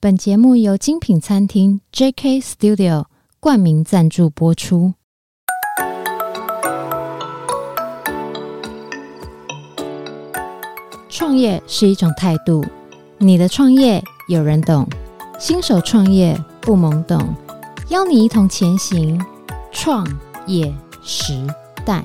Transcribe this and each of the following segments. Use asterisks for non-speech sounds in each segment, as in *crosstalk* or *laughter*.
本节目由精品餐厅 JK Studio 冠名赞助播出。创业是一种态度，你的创业有人懂，新手创业不懵懂，邀你一同前行，创业时代。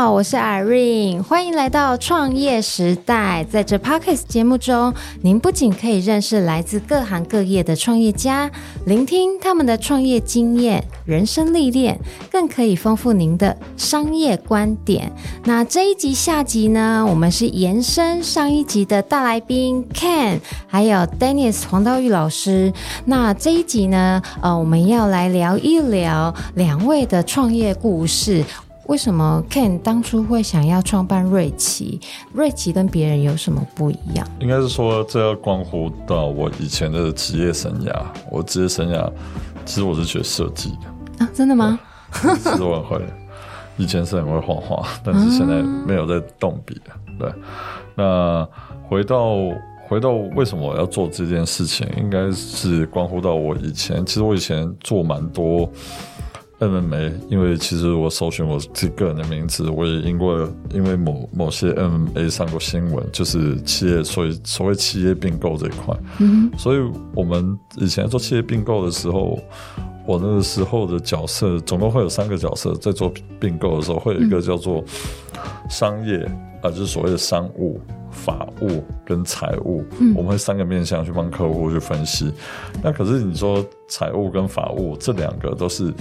好我是 Irene，欢迎来到创业时代。在这 Podcast 节目中，您不仅可以认识来自各行各业的创业家，聆听他们的创业经验、人生历练，更可以丰富您的商业观点。那这一集下集呢，我们是延伸上一集的大来宾 Ken，还有 Dennis 黄道玉老师。那这一集呢，呃，我们要来聊一聊两位的创业故事。为什么 Ken 当初会想要创办瑞奇？瑞奇跟别人有什么不一样？应该是说，这要关乎到我以前的职业生涯。我职业生涯其实我是学设计的啊，真的吗？其实我很会，以前是很会画画，但是现在没有在动笔了。对，那回到回到为什么我要做这件事情，应该是关乎到我以前。其实我以前做蛮多。MMA，因为其实我搜寻我自己个人的名字，我也因过因为某某些 MMA 上过新闻，就是企业所以所谓企业并购这一块。嗯，所以我们以前做企业并购的时候，我那个时候的角色总共会有三个角色，在做并购的时候会有一个叫做商业啊、呃，就是所谓的商务、法务跟财务，嗯，我们会三个面向去帮客户去分析。那可是你说财务跟法务这两个都是。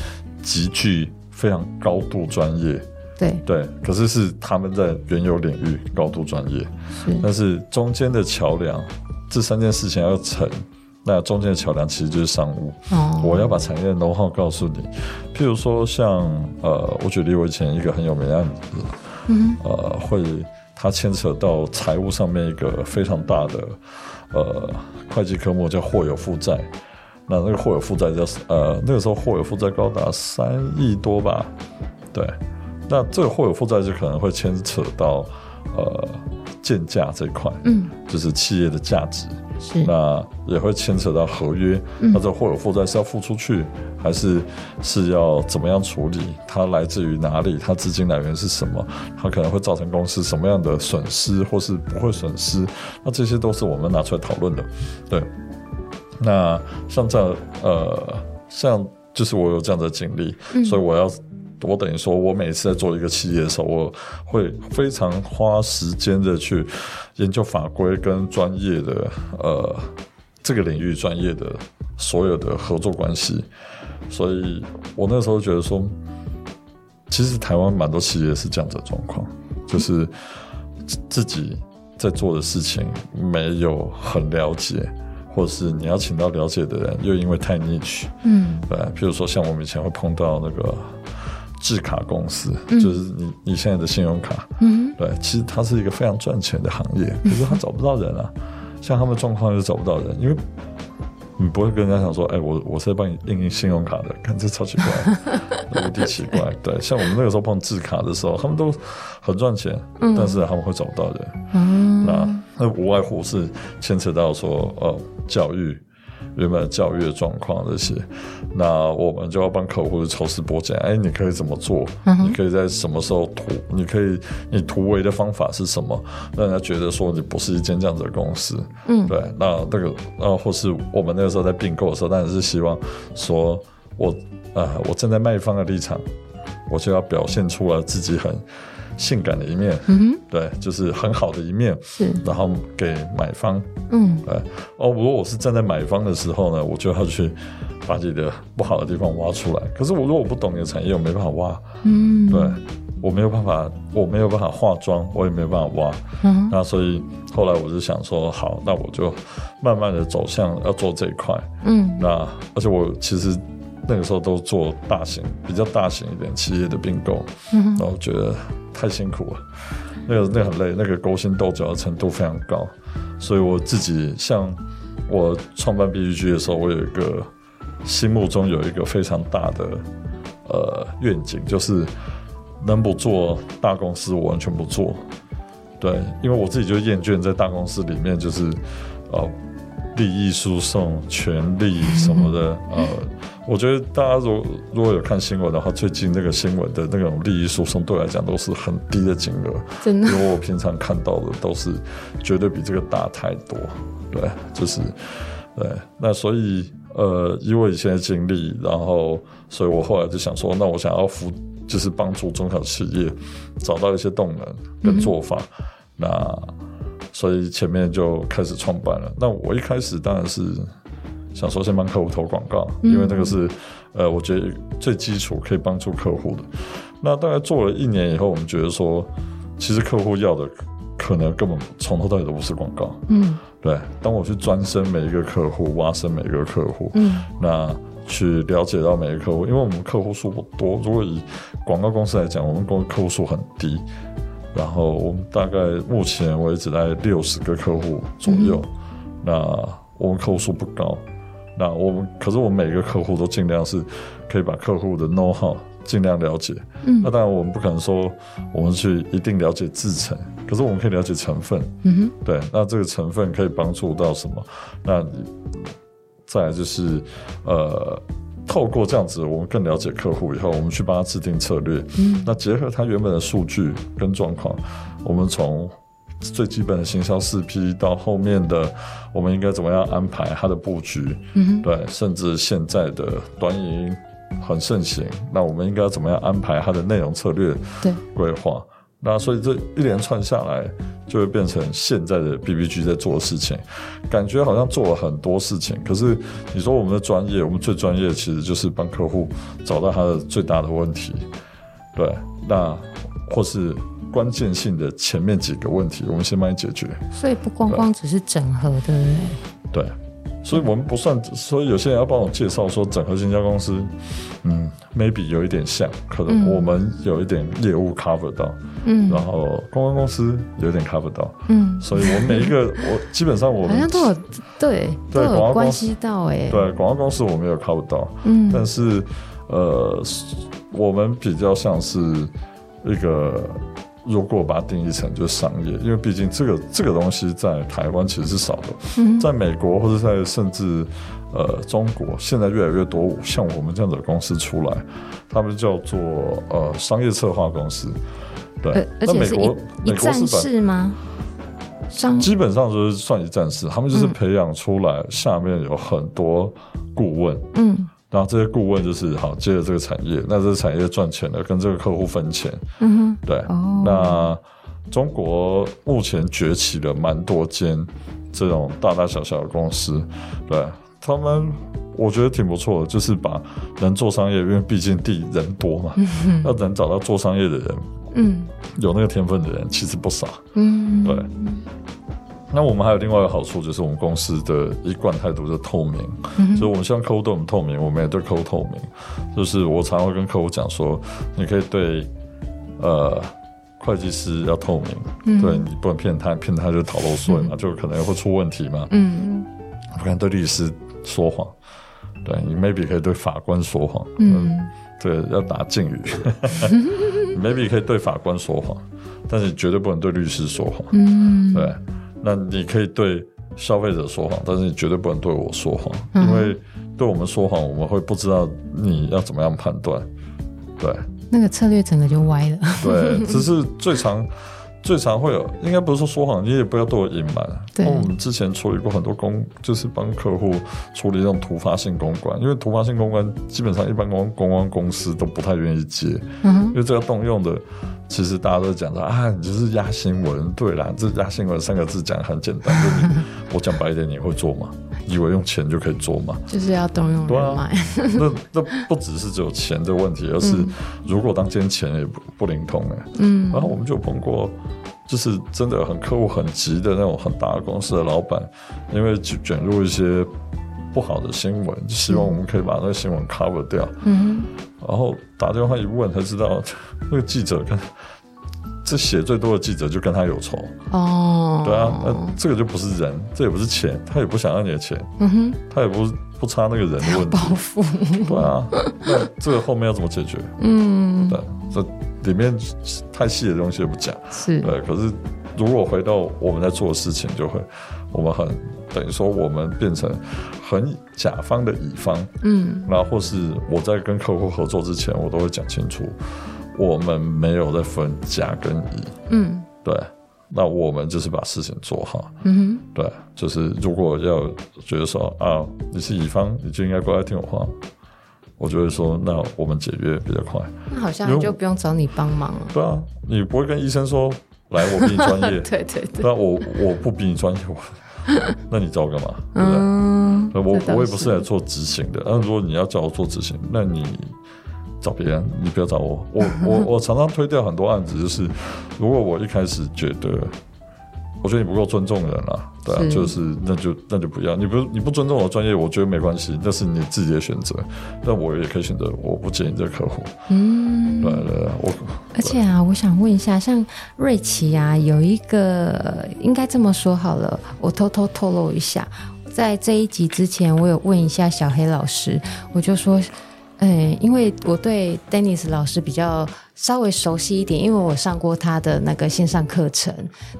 极具非常高度专业，对。对，可是是他们在原有领域高度专业，是，但是中间的桥梁，这三件事情要成，那中间的桥梁其实就是商务。哦，我要把产业的 know-how 告诉你，譬如说像呃，我举例我以前一个很有名的案子，嗯，呃，会它牵扯到财务上面一个非常大的呃会计科目叫货有负债。那那个货有负债叫呃，那个时候货有负债高达三亿多吧，对。那这个货有负债就可能会牵扯到呃鉴价这一块，嗯，就是企业的价值，是。那也会牵扯到合约，嗯、那这个货有负债是要付出去，还是是要怎么样处理？它来自于哪里？它资金来源是什么？它可能会造成公司什么样的损失，或是不会损失？那这些都是我们拿出来讨论的，对。那像这样，呃，像就是我有这样的经历，嗯，所以我要，我等于说，我每次在做一个企业的时候，我会非常花时间的去研究法规跟专业的，呃，这个领域专业的所有的合作关系。所以我那时候觉得说，其实台湾蛮多企业是这样子的状况，就是自己在做的事情没有很了解。或者是你要请到了解的人，又因为太 niche，嗯，对，譬如说像我们以前会碰到那个制卡公司，嗯、就是你你现在的信用卡，嗯，对，其实它是一个非常赚钱的行业，可是他找不到人啊，像他们状况就找不到人，因为。你不会跟人家讲说，哎、欸，我我是在帮你印印信用卡的，看这超奇怪，*laughs* 无敌奇怪。对，像我们那个时候碰制卡的时候，他们都很赚钱，嗯，但是他们会找不到人，嗯，那那无外乎是牵扯到说，呃，教育。原本教育的状况这些，那我们就要帮客户抽丝剥茧。哎，你可以怎么做？嗯？你可以在什么时候突？你可以，你突围的方法是什么？让人家觉得说你不是一间这样子的公司。嗯，对。那那个，呃，或是我们那个时候在并购的时候，当然是希望说我，呃，我站在卖方的立场，我就要表现出来自己很。性感的一面，嗯，对，就是很好的一面，是，然后给买方，嗯，对，哦，如果我是站在买方的时候呢，我就要去把自己的不好的地方挖出来。可是我如果我不懂你的产业，我没办法挖，嗯，对，我没有办法，我没有办法化妆，我也没有办法挖，嗯，那所以后来我就想说，好，那我就慢慢的走向要做这一块，嗯，那而且我其实那个时候都做大型比较大型一点企业的并购，嗯、然后觉得太辛苦了，那个那个很累，那个勾心斗角的程度非常高，所以我自己像我创办 BBG 的时候，我有一个心目中有一个非常大的呃愿景，就是能不做大公司，我完全不做。对，因为我自己就厌倦在大公司里面，就是呃。利益输送、权利什么的，*laughs* 呃，我觉得大家如果如果有看新闻的话，最近那个新闻的那种利益输送，对我来讲都是很低的金额，真的。因为我平常看到的都是绝对比这个大太多，对，就是对。那所以，呃，以我以前的经历，然后，所以我后来就想说，那我想要扶，就是帮助中小企业找到一些动能跟做法，嗯、那。所以前面就开始创办了。那我一开始当然是想说先帮客户投广告，嗯、因为那个是呃，我觉得最基础可以帮助客户的。那大概做了一年以后，我们觉得说，其实客户要的可能根本从头到尾都不是广告。嗯，对。当我去专深每一个客户，挖深每一个客户，嗯，那去了解到每一个客户，因为我们客户数不多，如果以广告公司来讲，我们公客户数很低。然后我们大概目前为止在六十个客户左右，嗯、那我们客户数不高，那我们可是我们每个客户都尽量是可以把客户的 know how 尽量了解。嗯，那当然我们不可能说我们去一定了解制成，可是我们可以了解成分。嗯哼，对，那这个成分可以帮助到什么？那再来就是呃。透过这样子，我们更了解客户以后，我们去帮他制定策略。嗯，那结合他原本的数据跟状况，我们从最基本的行销四 P 到后面的，我们应该怎么样安排他的布局？嗯，对，甚至现在的短影音很盛行，那我们应该怎么样安排它的内容策略？对，规划。那所以这一连串下来，就会变成现在的 BBG 在做的事情，感觉好像做了很多事情。可是你说我们的专业，我们最专业其实就是帮客户找到他的最大的问题，对，那或是关键性的前面几个问题，我们先帮你解决。所以不光光只是整合的，对。所以我们不算，所以有些人要帮我介绍说整合行销公司，嗯，maybe 有一点像，可能我们有一点业务 cover 到，嗯，然后公关公司有一点 cover 到，嗯，所以我每一个我基本上我们好像都有对对广告关系到哎，对广告公司我没有 cover 到，嗯，但是呃，我们比较像是一个。如果把它定义成就是商业，因为毕竟这个这个东西在台湾其实是少的，嗯、在美国或者在甚至呃中国，现在越来越多像我们这样的公司出来，他们叫做呃商业策划公司，对，而且是一，美国一站式吗？基本上就是算一站式，他们就是培养出来，下面有很多顾问，嗯。然后这些顾问就是好接着这个产业，那这个产业赚钱了，跟这个客户分钱。嗯哼，对。哦、那中国目前崛起了蛮多间这种大大小小的公司，对他们，我觉得挺不错的，就是把能做商业，因为毕竟地人多嘛，嗯、要能找到做商业的人，嗯，有那个天分的人其实不少。嗯，对。那我们还有另外一个好处，就是我们公司的一贯态度是透明，嗯、所以我们希望客户对我们透明，我们也对客户透明。就是我常常会跟客户讲说，你可以对呃会计师要透明，嗯、对你不能骗他，骗他就逃漏税嘛，嗯、就可能会出问题嘛。嗯，不敢对律师说谎，对你 maybe 可以对法官说谎，嗯，对，要打敬语，*laughs* *laughs* maybe 可以对法官说谎，但是绝对不能对律师说谎，嗯，对。那你可以对消费者说谎，但是你绝对不能对我说谎，嗯、因为对我们说谎，我们会不知道你要怎么样判断。对，那个策略整个就歪了。对，*laughs* 只是最常。最常会有，应该不是说说谎，你也不要对我隐瞒。对，我们之前处理过很多公，就是帮客户处理这种突发性公关，因为突发性公关基本上一般公公关公司都不太愿意接，嗯，因为这个动用的，其实大家都讲说啊，你就是压新闻，对啦，这压新闻三个字讲很简单，就你我讲白一点，你会做吗？*laughs* 以为用钱就可以做吗？就是要动用人脉。啊、*laughs* 那那不只是只有钱的问题，而是如果当天钱也不不灵通哎，嗯，然后我们就碰过。就是真的很客户很急的那种很大的公司的老板，因为卷卷入一些不好的新闻，就希望我们可以把那个新闻 cover 掉。嗯，然后打电话一问才知道，*laughs* 那个记者跟这写最多的记者就跟他有仇。哦，对啊，那这个就不是人，这也不是钱，他也不想要你的钱。嗯哼，他也不不差那个人的问题。报复。对啊，那这个后面要怎么解决？嗯，对，这里面太细的东西也不讲。是，对，可是。如果回到我们在做的事情，就会我们很等于说我们变成很甲方的乙方，嗯，然后或是我在跟客户合作之前，我都会讲清楚，我们没有在分甲跟乙，嗯，对，那我们就是把事情做好，嗯哼，对，就是如果要觉得说啊，你是乙方，你就应该过来听我话，我就会说，那我们解约比较快，那好像就不用找你帮忙了，对啊，你不会跟医生说。来，我比你专业。*laughs* 对对对。那我我不比你专业，*laughs* 那你找我干嘛？对不对？嗯。我我也不是来做执行的。那如果你要叫我做执行，那你找别人，你不要找我。我我 *laughs* 我常常推掉很多案子，就是如果我一开始觉得。我觉得你不够尊重人了，对啊，是就是那就那就不要，你不你不尊重我的专业，我觉得没关系，那是你自己的选择，那我也可以选择我不接你这个客户，嗯，对对，我而且啊，我想问一下，像瑞奇啊，有一个应该这么说好了，我偷偷透露一下，在这一集之前，我有问一下小黑老师，我就说。嗯，因为我对 Dennis 老师比较稍微熟悉一点，因为我上过他的那个线上课程，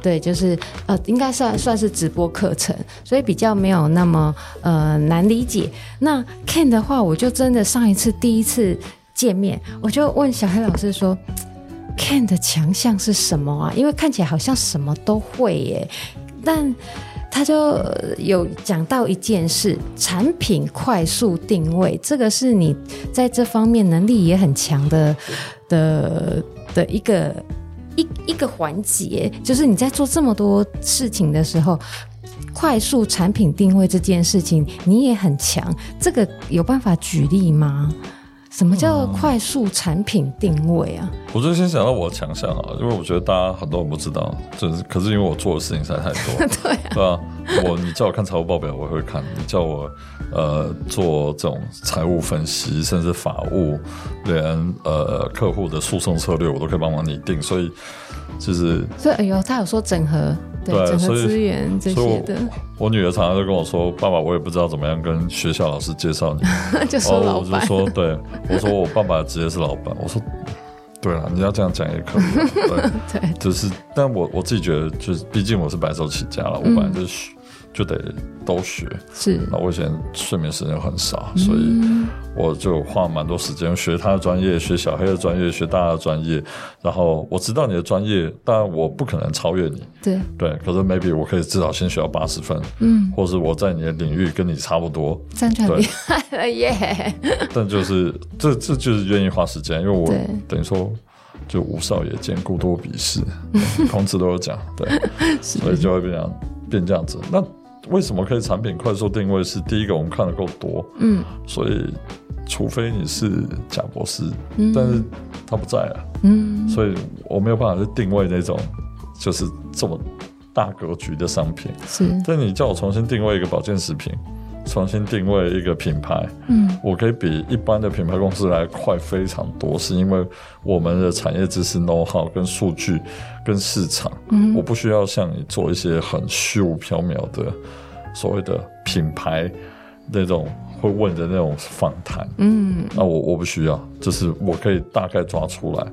对，就是呃，应该算算是直播课程，所以比较没有那么呃难理解。那 Ken 的话，我就真的上一次第一次见面，我就问小黑老师说，Ken 的强项是什么啊？因为看起来好像什么都会耶，但。他就有讲到一件事，产品快速定位，这个是你在这方面能力也很强的的的一个一一个环节，就是你在做这么多事情的时候，快速产品定位这件事情你也很强，这个有办法举例吗？什么叫快速产品定位啊？嗯、我就先想到我的强项啊，因为我觉得大家很多人不知道，就是可是因为我做的事情实在太多，*laughs* 对啊，对啊，我你叫我看财务报表，我会看；你叫我呃做这种财务分析，甚至法务，连呃客户的诉讼策略，我都可以帮忙拟定。所以就是，所以哎呦，他有说整合。对，整合资源这些的。我，我女儿常常就跟我说：“爸爸，我也不知道怎么样跟学校老师介绍你。” *laughs* 就说老板。我就说：“对，我说我爸爸的职业是老板。”我说：“对了，你要这样讲也可以。*laughs* ”对，对就是，但我我自己觉得，就是毕竟我是白手起家了，我本来就是。就得都学，是。那我以前睡眠时间很少，嗯、所以我就花蛮多时间学他的专业，学小黑的专业，学大家的专业。然后我知道你的专业，当然我不可能超越你，对对。可是 maybe 我可以至少先学到八十分，嗯，或是我在你的领域跟你差不多，这样就厉害了耶。*laughs* 但就是这这就是愿意花时间，因为我等于说就无少爷兼顾多鄙视，*laughs* 孔子都有讲，对，*laughs* 所以就会变成变这样子。那为什么可以产品快速定位？是第一个，我们看的够多，嗯，所以除非你是贾博士，嗯，但是他不在了，嗯，所以我没有办法去定位那种就是这么大格局的商品，是。但你叫我重新定位一个保健食品，重新定位一个品牌，嗯，我可以比一般的品牌公司来快非常多，是因为我们的产业知识、know how 跟数据跟市场，嗯，我不需要像你做一些很虚无缥缈的所谓的品牌那种会问的那种访谈，嗯，那我我不需要，就是我可以大概抓出来。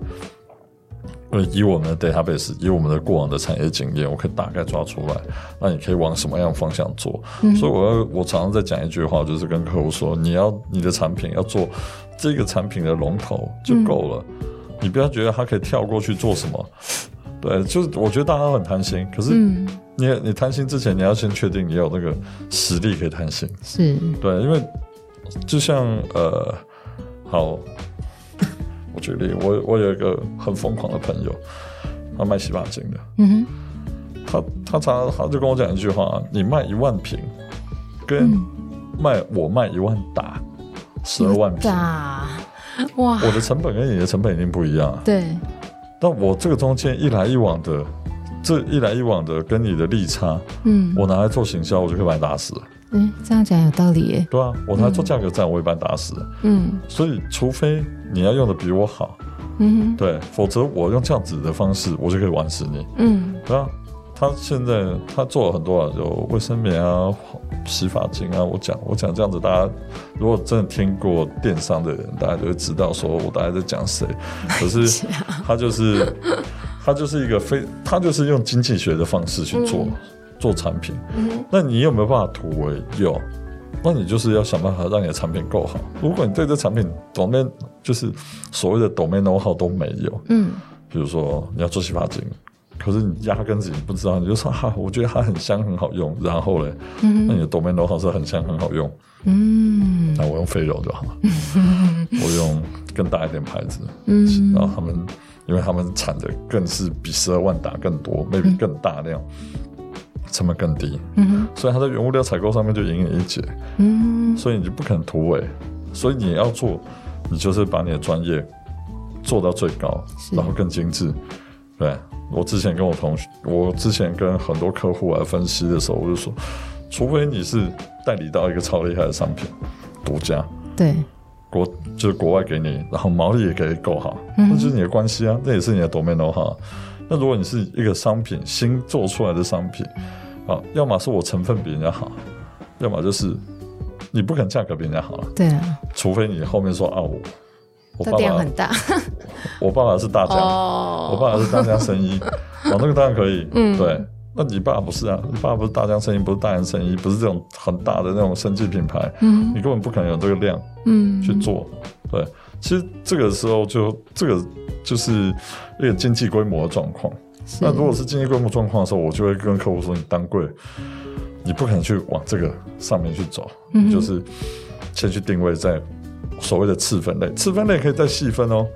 以我们的 database，以我们的过往的产业经验，我可以大概抓出来。那你可以往什么样的方向做？嗯、所以我要我常常在讲一句话，就是跟客户说：你要你的产品要做这个产品的龙头就够了，嗯、你不要觉得它可以跳过去做什么。对，就是我觉得大家都很贪心，可是你你贪心之前，你要先确定你有那个实力可以贪心。是对，因为就像呃，好。我举例，我我有一个很疯狂的朋友，他卖洗发精的。嗯哼，他他常常他就跟我讲一句话：你卖一万瓶，跟卖我卖一万打十二万瓶，哇！我的成本跟你的成本一定不一样。对，但我这个中间一来一往的，这一来一往的跟你的利差，嗯，我拿来做行销，我就可以把你打死了。嗯，这样讲有道理耶。对啊，我拿做价格战，我一般打死。嗯，所以除非你要用的比我好，嗯，对，否则我用这样子的方式，我就可以玩死你。嗯，对啊。他现在他做了很多啊，有卫生棉啊、洗发精啊。我讲我讲这样子，大家如果真的听过电商的人，大家就会知道说我大概在讲谁。*laughs* 可是他就是他就是一个非他就是用经济学的方式去做、嗯、做产品。嗯、那你有没有办法突围？有，那你就是要想办法让你的产品够好。如果你对这产品 domain 就是所谓的 domain know-how 都没有，嗯，比如说你要做洗发精。可是你压根自己不知道，你就说哈，我觉得它很香很好用，然后嘞，嗯、那你的 domain know-how 是很香很好用，嗯，那我用飞柔就好，了、*laughs* 我用更大一点牌子，嗯，然后他们，因为他们产的更是比十二万打更多，maybe 更大量，成本更低，嗯，所以它在原物料采购上面就赢你一截，嗯，所以你就不可能突围，所以你要做，你就是把你的专业做到最高，然后更精致，对。我之前跟我同学，我之前跟很多客户来分析的时候，我就说，除非你是代理到一个超厉害的商品，独家，对，国就是国外给你，然后毛利也给你够好，那就是你的关系啊，那也是你的 domain know-how。那如果你是一个商品新做出来的商品，啊，要么是我成分比人家好，要么就是你不可能价格比人家好了，对啊，除非你后面说啊我。我爸爸很大，*laughs* 我爸爸是大疆，oh. 我爸爸是大疆生意，*laughs* 哦，那个当然可以，嗯，对，那你爸不是啊？你爸不是大疆生意，不是大人生意，不是这种很大的那种生计品牌，嗯，你根本不可能有这个量，嗯，去做，对，其实这个时候就这个就是一个经济规模的状况。那如果是经济规模状况的时候，我就会跟客户说，你单柜，你不可能去往这个上面去走，嗯，就是先去定位在。所谓的次分类，次分类可以再细分哦。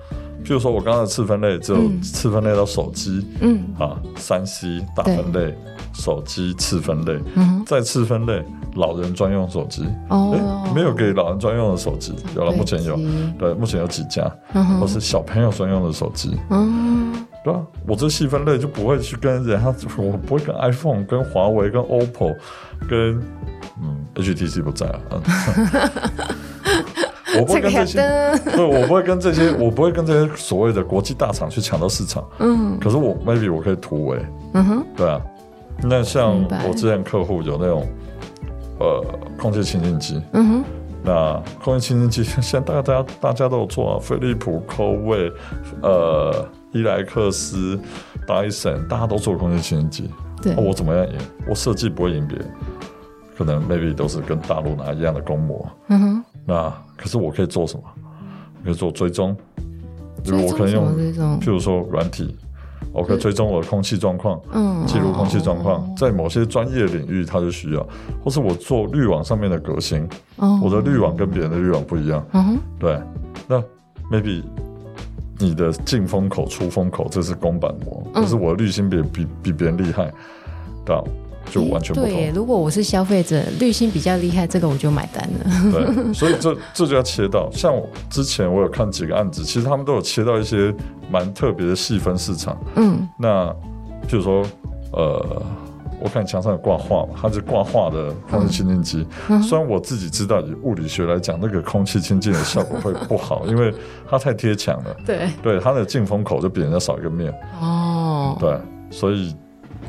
譬如说，我刚刚的次分类只有次分类到手机，嗯，啊，三 C 大分类，手机次分类，嗯，再次分类老人专用手机，哦、欸，没有给老人专用的手机，有了，目前有，对，目前有几家，嗯、或是小朋友专用的手机，嗯，对啊，我这细分类就不会去跟人家，*laughs* 我不会跟 iPhone、跟华为、跟 OPPO、跟嗯 HTC 不在啊。嗯 *laughs* 我不会跟这些，对，我不会跟这些，我不会跟这些所谓的国际大厂去抢到市场。嗯，可是我 maybe 我可以突围。嗯哼，对啊。那像我之前客户有那种呃空气清净机。嗯哼，那空气清净机 *laughs* 现在大家大家大家都有做啊，飞利浦、科威、呃伊莱克斯、戴森，大家都做空气清净机。对，我怎么样赢？我设计不会赢别人，可能 maybe 都是跟大陆拿一样的公模。嗯哼。那可是我可以做什么？可以做追踪，比如我可以用，譬如说软体，我可以追踪我的空气状况，嗯，记录空气状况，在某些专业领域它就需要，或是我做滤网上面的革新，我的滤网跟别人的滤网不一样，嗯，对，那 maybe 你的进风口、出风口这是公版膜，可是我的滤芯比比比别人厉害，对吧？就完全不同。对，如果我是消费者，滤芯比较厉害，这个我就买单了。对，所以这 *laughs* 这就要切到，像我之前我有看几个案子，其实他们都有切到一些蛮特别的细分市场。嗯，那譬如说，呃，我看墙上有挂画嘛，它是挂画的空气清净机。嗯、虽然我自己知道以物理学来讲，那个空气清净的效果会不好，因为它太贴墙了。对，对，它的进风口就比人家少一个面。哦，对，所以。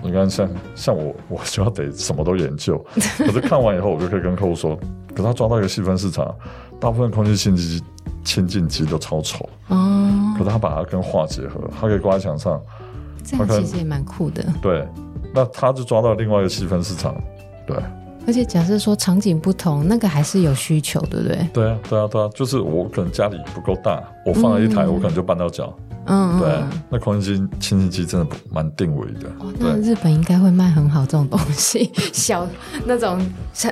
你看，像像我，*laughs* 我就要得什么都研究。可是看完以后，我就可以跟客户说，可他抓到一个细分市场，大部分空气清净机、清净机都超丑。哦。可是他把它跟画结合，它可以挂在墙上。这样其实也蛮酷的。对，那他就抓到另外一个细分市场。对。而且假设说场景不同，那个还是有需求，对不对？对啊，对啊，对啊，就是我可能家里不够大，我放了一台，嗯、我可能就搬到脚。嗯，对，那空气清净机真的蛮定位的。哦，那日本应该会卖很好这种东西，*laughs* 小那种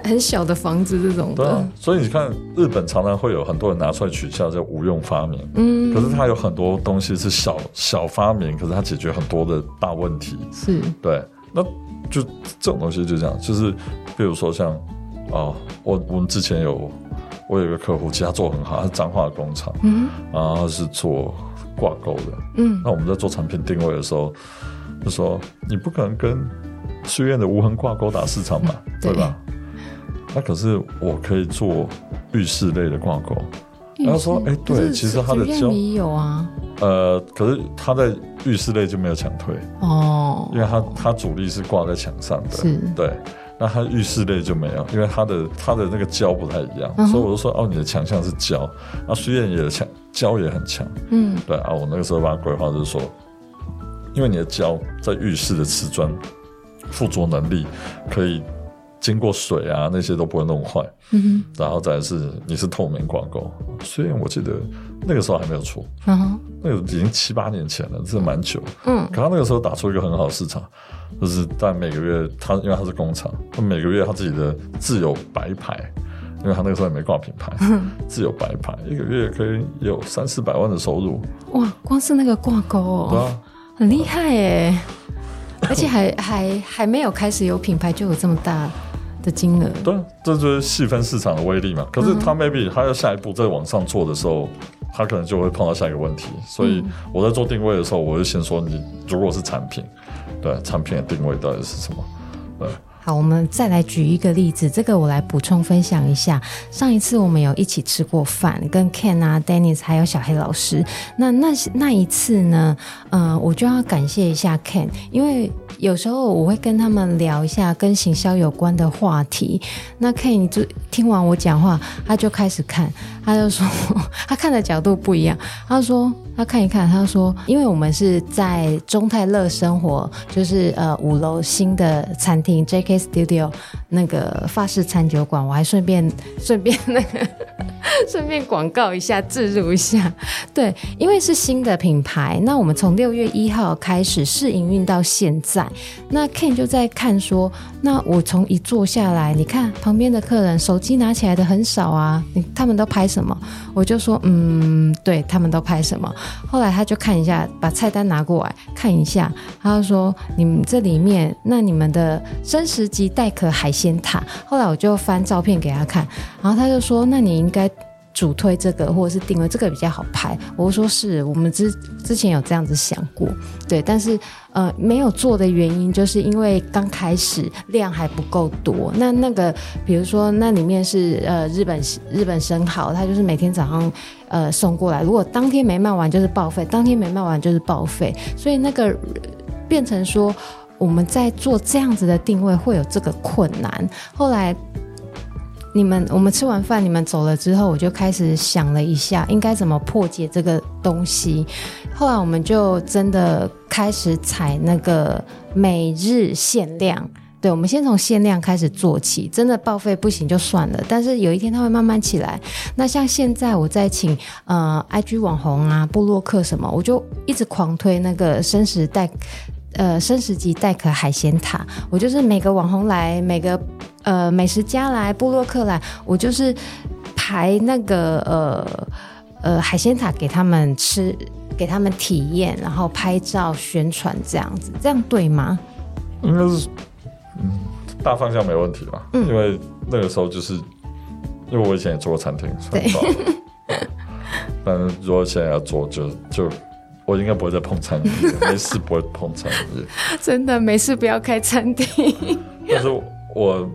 很小的房子这种的。对啊，所以你看日本常常会有很多人拿出来取笑叫无用发明。嗯，可是它有很多东西是小小发明，可是它解决很多的大问题。是，对，那就这种东西就这样，就是比如说像啊，我我们之前有我有一个客户，其实他做很好，他是彰化工厂，嗯，然后他是做。挂钩的，嗯，那我们在做产品定位的时候，就说你不可能跟书院的无痕挂钩打市场嘛，嗯、对吧？那可是我可以做浴室类的挂钩。然后说，哎、欸，对，其实它的胶有啊，呃，可是它在浴室内就没有强推。哦，因为它它主力是挂在墙上的，是，对，那它浴室类就没有，因为它的它的那个胶不太一样，嗯、所以我就说，哦，你的强项是胶，那虽然也强，胶也很强，嗯，对啊，我那个时候把它规划就是说，因为你的胶在浴室的瓷砖附着能力可以。经过水啊，那些都不会弄坏。嗯哼，然后再是你是透明挂钩，虽然我记得那个时候还没有出，嗯哼，那个已经七八年前了，这蛮久。嗯，可他那个时候打出一个很好的市场，就是但每个月他因为他是工厂，他每个月他自己的自有白牌，因为他那个时候也没挂品牌，嗯、自有白牌，一个月可以有三四百万的收入。哇，光是那个挂钩哦，对啊，很厉害耶，而且还 *laughs* 还还没有开始有品牌就有这么大。的金额，对，这就是细分市场的威力嘛。可是他 maybe 他要下一步再往上做的时候，他可能就会碰到下一个问题。所以我在做定位的时候，我就先说你如果是产品，对，产品的定位到底是什么？对。好，我们再来举一个例子，这个我来补充分享一下。上一次我们有一起吃过饭，跟 Ken 啊、Dennis 还有小黑老师。那那那一次呢，呃，我就要感谢一下 Ken，因为有时候我会跟他们聊一下跟行销有关的话题。那 Ken 就听完我讲话，他就开始看，他就说 *laughs* 他看的角度不一样，他说。他看一看，他说：“因为我们是在中泰乐生活，就是呃五楼新的餐厅 JK Studio 那个法式餐酒馆，我还顺便顺便那个 *laughs* 顺便广告一下，置入一下。对，因为是新的品牌，那我们从六月一号开始试营运到现在。那 Ken 就在看说，那我从一坐下来，你看旁边的客人手机拿起来的很少啊，你他们都拍什么？我就说，嗯，对他们都拍什么？”后来他就看一下，把菜单拿过来看一下，他就说：“你们这里面，那你们的生食级带壳海鲜塔。”后来我就翻照片给他看，然后他就说：“那你应该。”主推这个或者是定位这个比较好拍，我说是我们之之前有这样子想过，对，但是呃没有做的原因就是因为刚开始量还不够多。那那个比如说那里面是呃日本日本生蚝，它就是每天早上呃送过来，如果当天没卖完就是报废，当天没卖完就是报废，所以那个变成说我们在做这样子的定位会有这个困难。后来。你们，我们吃完饭，你们走了之后，我就开始想了一下，应该怎么破解这个东西。后来我们就真的开始采那个每日限量，对，我们先从限量开始做起。真的报废不行就算了，但是有一天它会慢慢起来。那像现在我在请呃 IG 网红啊、布洛克什么，我就一直狂推那个生食带。呃，生食级带壳海鲜塔，我就是每个网红来，每个呃美食家来，布洛克来，我就是排那个呃呃海鲜塔给他们吃，给他们体验，然后拍照宣传这样子，这样对吗？应该是，嗯，大方向没问题吧？嗯，因为那个时候就是，因为我以前也做过餐厅，对，但是如果现在要做就，就就。我应该不会再碰餐厅，没事不会碰餐厅。*laughs* 真的没事不要开餐厅。但是我，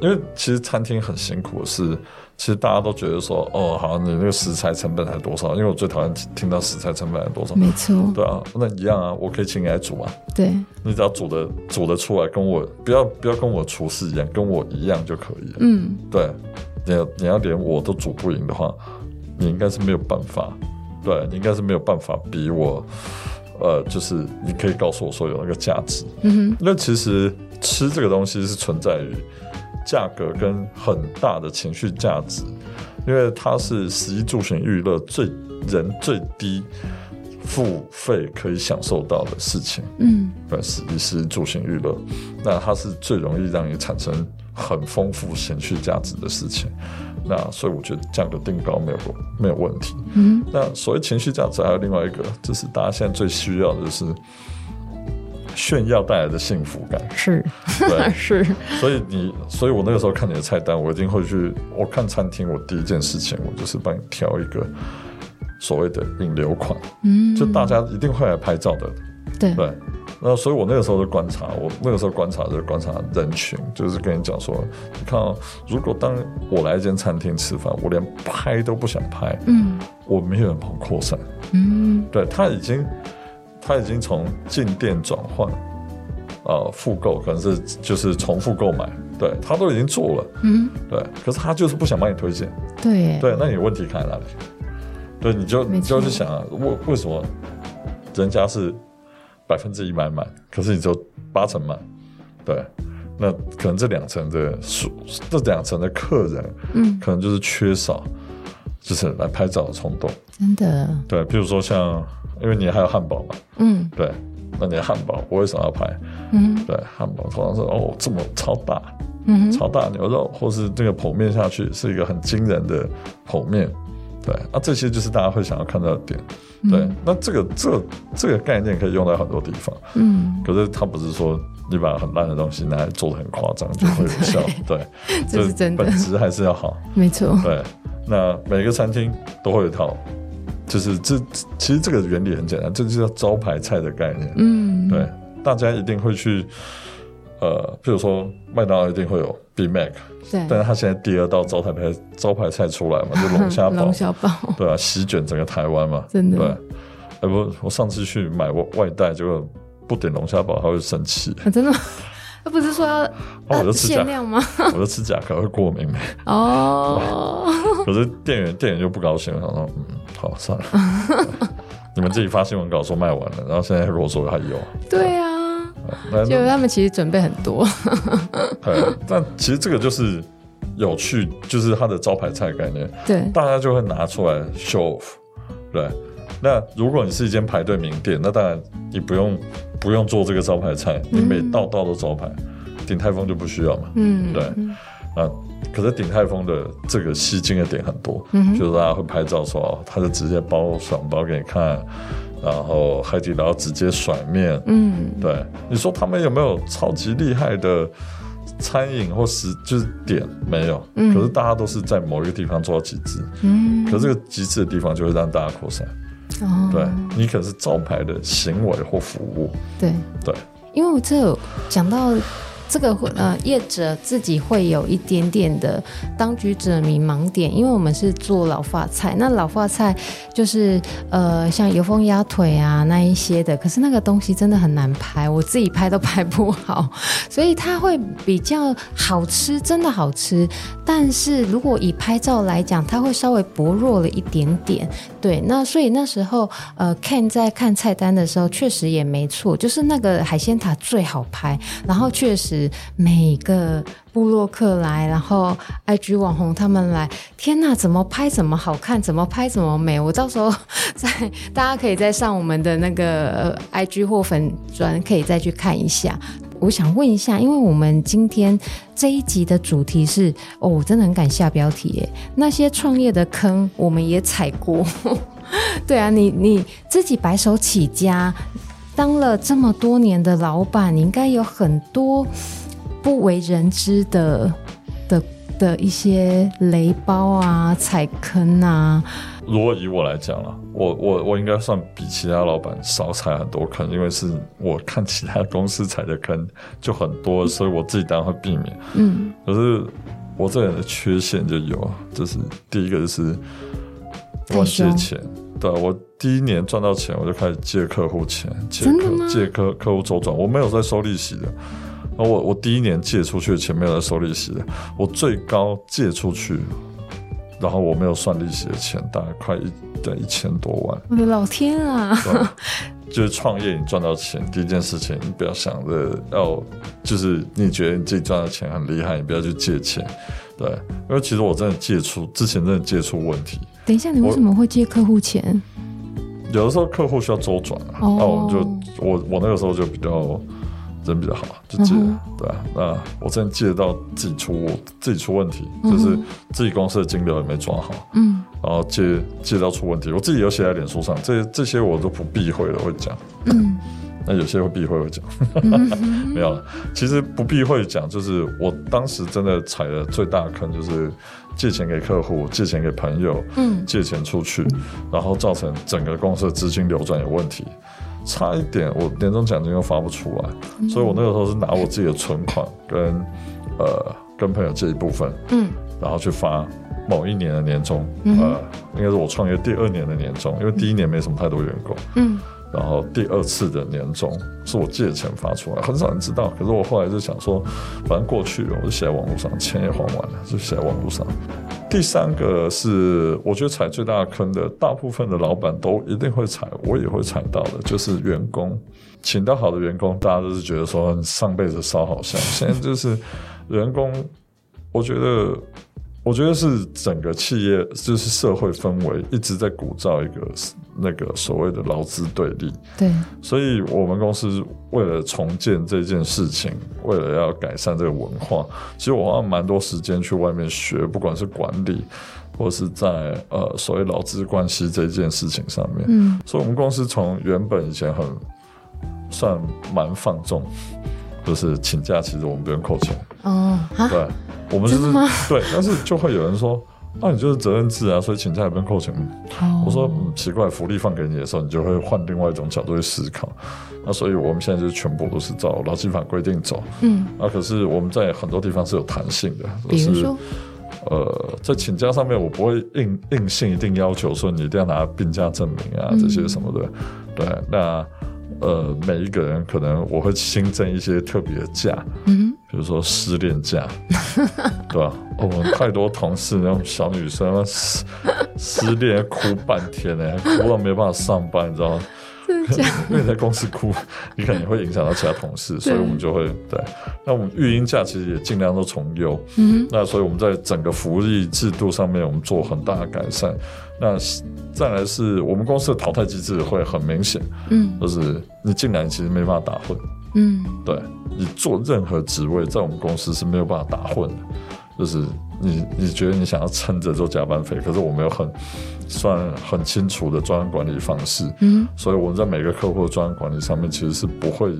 因为其实餐厅很辛苦的是，其实大家都觉得说，哦，好像你那个食材成本才多少？因为我最讨厌听到食材成本才多少。没错。*laughs* 对啊，那一样啊，我可以请你来煮啊。对。你只要煮的煮的出来，跟我不要不要跟我厨师一样，跟我一样就可以了。嗯。对，你要你要连我都煮不赢的话，你应该是没有办法。对，你应该是没有办法比我，呃，就是你可以告诉我说有那个价值。嗯哼，那其实吃这个东西是存在于价格跟很大的情绪价值，因为它是十一住行娱乐最人最低付费可以享受到的事情。嗯，对，食衣食衣住行娱乐，那它是最容易让你产生很丰富情绪价值的事情。那所以我觉得价格定高没有没有问题。嗯，那所谓情绪价值还有另外一个，就是大家现在最需要的就是炫耀带来的幸福感。是，对，*laughs* 是。所以你，所以我那个时候看你的菜单，我一定会去。我看餐厅，我第一件事情，我就是帮你挑一个所谓的引流款。嗯，就大家一定会来拍照的对对。那所以，我那个时候就观察，我那个时候观察就是观察人群，就是跟你讲说，你看啊，如果当我来一间餐厅吃饭，我连拍都不想拍，嗯，我没有人跑扩散，嗯，对，他已经他已经从进店转换，啊、呃，复购可能是就是重复购买，对他都已经做了，嗯，对，可是他就是不想帮你推荐，对，对，那你问题看在哪里？对，你就你就去想啊，为为什么人家是？百分之一百满，可是你就八成满，对，那可能这两层的数，这两层的客人，嗯，可能就是缺少，就是来拍照的冲动，真的，对，比如说像，因为你还有汉堡嘛，嗯，对，那你的汉堡我为什么要拍？嗯，对，汉堡通常是哦这么超大，嗯，超大牛肉，或是这个剖面下去是一个很惊人的剖面。对，啊，这些就是大家会想要看到的点。对，嗯、那这个这个、这个概念可以用在很多地方。嗯，可是它不是说你把很烂的东西拿来做的很夸张就会有效。*laughs* 对，这是真的，本质还是要好。没错。对，那每个餐厅都会有一套，就是这其实这个原理很简单，这就叫招牌菜的概念。嗯，对，大家一定会去。呃，比如说麦当劳一定会有 Big Mac，对，但是他现在第二道招牌菜招牌菜出来嘛，就龙虾堡，*laughs* 龙虾堡，*laughs* 对啊，席卷整个台湾嘛，真的，对，哎不，我上次去买外外带，结果不点龙虾堡，他会生气，啊，真的，*laughs* 他不是说要哦，我就吃限量吗？我就吃甲壳会过敏。哦，可是店员店员就不高兴了，他说嗯，好算了，*laughs* 你们自己发新闻稿说卖完了，然后现在如果说还有，对啊。就他们其实准备很多，对，*laughs* 但其实这个就是有趣，就是它的招牌菜概念，对，大家就会拿出来 show off，对。那如果你是一间排队名店，那当然你不用不用做这个招牌菜，你每道道都招牌，鼎泰丰就不需要嘛，嗯，对，啊，可是鼎泰丰的这个吸睛的点很多，嗯，就是大家会拍照说哦，他就直接包爽包给你看。然后海底捞直接甩面，嗯，对，你说他们有没有超级厉害的餐饮或是就是点？没有？嗯，可是大家都是在某一个地方做到极致，嗯，可是这个极致的地方就会让大家扩散，哦，对，你可是招牌的行为或服务，对。对，因为我这有讲到。这个呃，业者自己会有一点点的当局者迷盲点，因为我们是做老发菜，那老发菜就是呃，像油封鸭腿啊那一些的，可是那个东西真的很难拍，我自己拍都拍不好，所以它会比较好吃，真的好吃，但是如果以拍照来讲，它会稍微薄弱了一点点。对，那所以那时候呃，Ken 在看菜单的时候，确实也没错，就是那个海鲜塔最好拍，然后确实。每个部落客来，然后 IG 网红他们来，天呐，怎么拍怎么好看，怎么拍怎么美。我到时候 *laughs* 在大家可以再上我们的那个 IG 或粉专，可以再去看一下。我想问一下，因为我们今天这一集的主题是哦，我真的很敢下标题耶，那些创业的坑我们也踩过。*laughs* 对啊，你你自己白手起家。当了这么多年的老板，你应该有很多不为人知的的的一些雷包啊、踩坑啊。如果以我来讲啊，我我我应该算比其他老板少踩很多坑，因为是我看其他公司踩的坑就很多，所以我自己当然会避免。嗯，可是我这人的缺陷就有，就是第一个就是乱借钱。对，我第一年赚到钱，我就开始借客户钱，借客借客客户周转，我没有在收利息的。那我我第一年借出去的钱没有在收利息的，我最高借出去，然后我没有算利息的钱，大概快一对一千多万。我的老天啊！*laughs* 就是创业，你赚到钱，第一件事情，你不要想着要，就是你觉得你自己赚到钱很厉害，你不要去借钱。对，因为其实我真的借出之前真的借出问题。等一下，你为什么会借客户钱？有的时候客户需要周转啊，那我就我我那个时候就比较人比较好，就借，对啊，那我真的借到自己出自己出问题，就是自己公司的金流也没抓好，嗯，然后借借到出问题，我自己有写在脸书上，这这些我都不避讳的会讲，嗯，*laughs* 那有些会避讳会讲，*laughs* 没有了，其实不避讳讲，就是我当时真的踩了最大的坑就是。借钱给客户，借钱给朋友，嗯，借钱出去，然后造成整个公司的资金流转有问题，差一点我年终奖金又发不出来，嗯、所以我那个时候是拿我自己的存款跟呃跟朋友借一部分，嗯，然后去发某一年的年终，嗯、呃，应该是我创业第二年的年终，因为第一年没什么太多员工，嗯。然后第二次的年终是我借钱发出来，很少人知道。可是我后来就想说，反正过去了，我就写在网络上，钱也还完了，就写在网络上。第三个是我觉得踩最大的坑的，大部分的老板都一定会踩，我也会踩到的，就是员工，请到好的员工，大家都是觉得说上辈子烧好香，现在就是员工，我觉得。我觉得是整个企业就是社会氛围一直在鼓噪一个那个所谓的劳资对立。对，所以我们公司为了重建这件事情，为了要改善这个文化，其实我花了蛮多时间去外面学，不管是管理，或是在呃所谓劳资关系这件事情上面。嗯，所以我们公司从原本以前很算蛮放纵，就是请假其实我们不用扣钱。哦，对。我们就是对，但是就会有人说，那、啊、你就是责任制啊，所以请假也不用扣钱。Oh. 我说、嗯、奇怪，福利放给你的时候，你就会换另外一种角度去思考。那所以我们现在就是全部都是照劳基法规定走。嗯，啊，可是我们在很多地方是有弹性的，就是呃，在请假上面，我不会硬硬性一定要求说你一定要拿病假证明啊、嗯、这些什么的。对，那呃，每一个人可能我会新增一些特别的假。嗯。比如说失恋假，*laughs* 对吧？我们太多同事那种小女生失失恋哭半天呢，哭到没办法上班，你知道吗？*laughs* 因为你在公司哭，你可能会影响到其他同事，所以我们就会对。那我们育婴假其实也尽量都从优，嗯，那所以我们在整个福利制度上面，我们做很大的改善。那再来是我们公司的淘汰机制会很明显，嗯，就是你进来其实没办法打混。嗯，对，你做任何职位，在我们公司是没有办法打混的。就是你，你觉得你想要撑着做加班费，可是我们有很算很清楚的专案管理方式。嗯，所以我们在每个客户的专案管理上面，其实是不会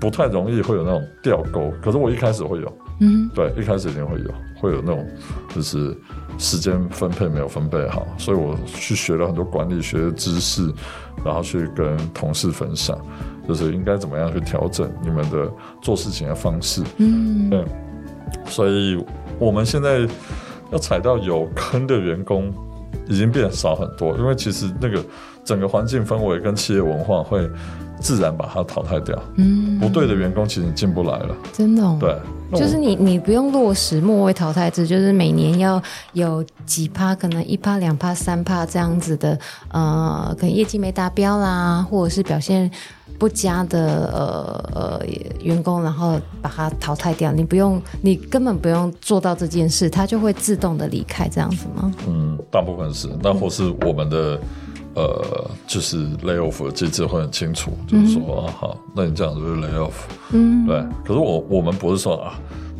不太容易会有那种掉钩。可是我一开始会有，嗯，对，一开始一定会有，会有那种就是时间分配没有分配好，所以我去学了很多管理学的知识，然后去跟同事分享。就是应该怎么样去调整你们的做事情的方式，嗯，对，所以我们现在要踩到有坑的员工已经变少很多，因为其实那个整个环境氛围跟企业文化会自然把它淘汰掉，嗯，不对的员工其实你进不来了，真的，哦，对。就是你，你不用落实末位淘汰制，就是每年要有几趴，可能一趴、两趴、三趴这样子的，呃，可能业绩没达标啦，或者是表现不佳的呃呃员工，然后把它淘汰掉。你不用，你根本不用做到这件事，他就会自动的离开，这样子吗？嗯，大部分是，那或是我们的。呃，就是 lay off 的机制会很清楚，嗯、就是说啊，好，那你这样子就是 lay off，嗯，对。可是我我们不是说啊，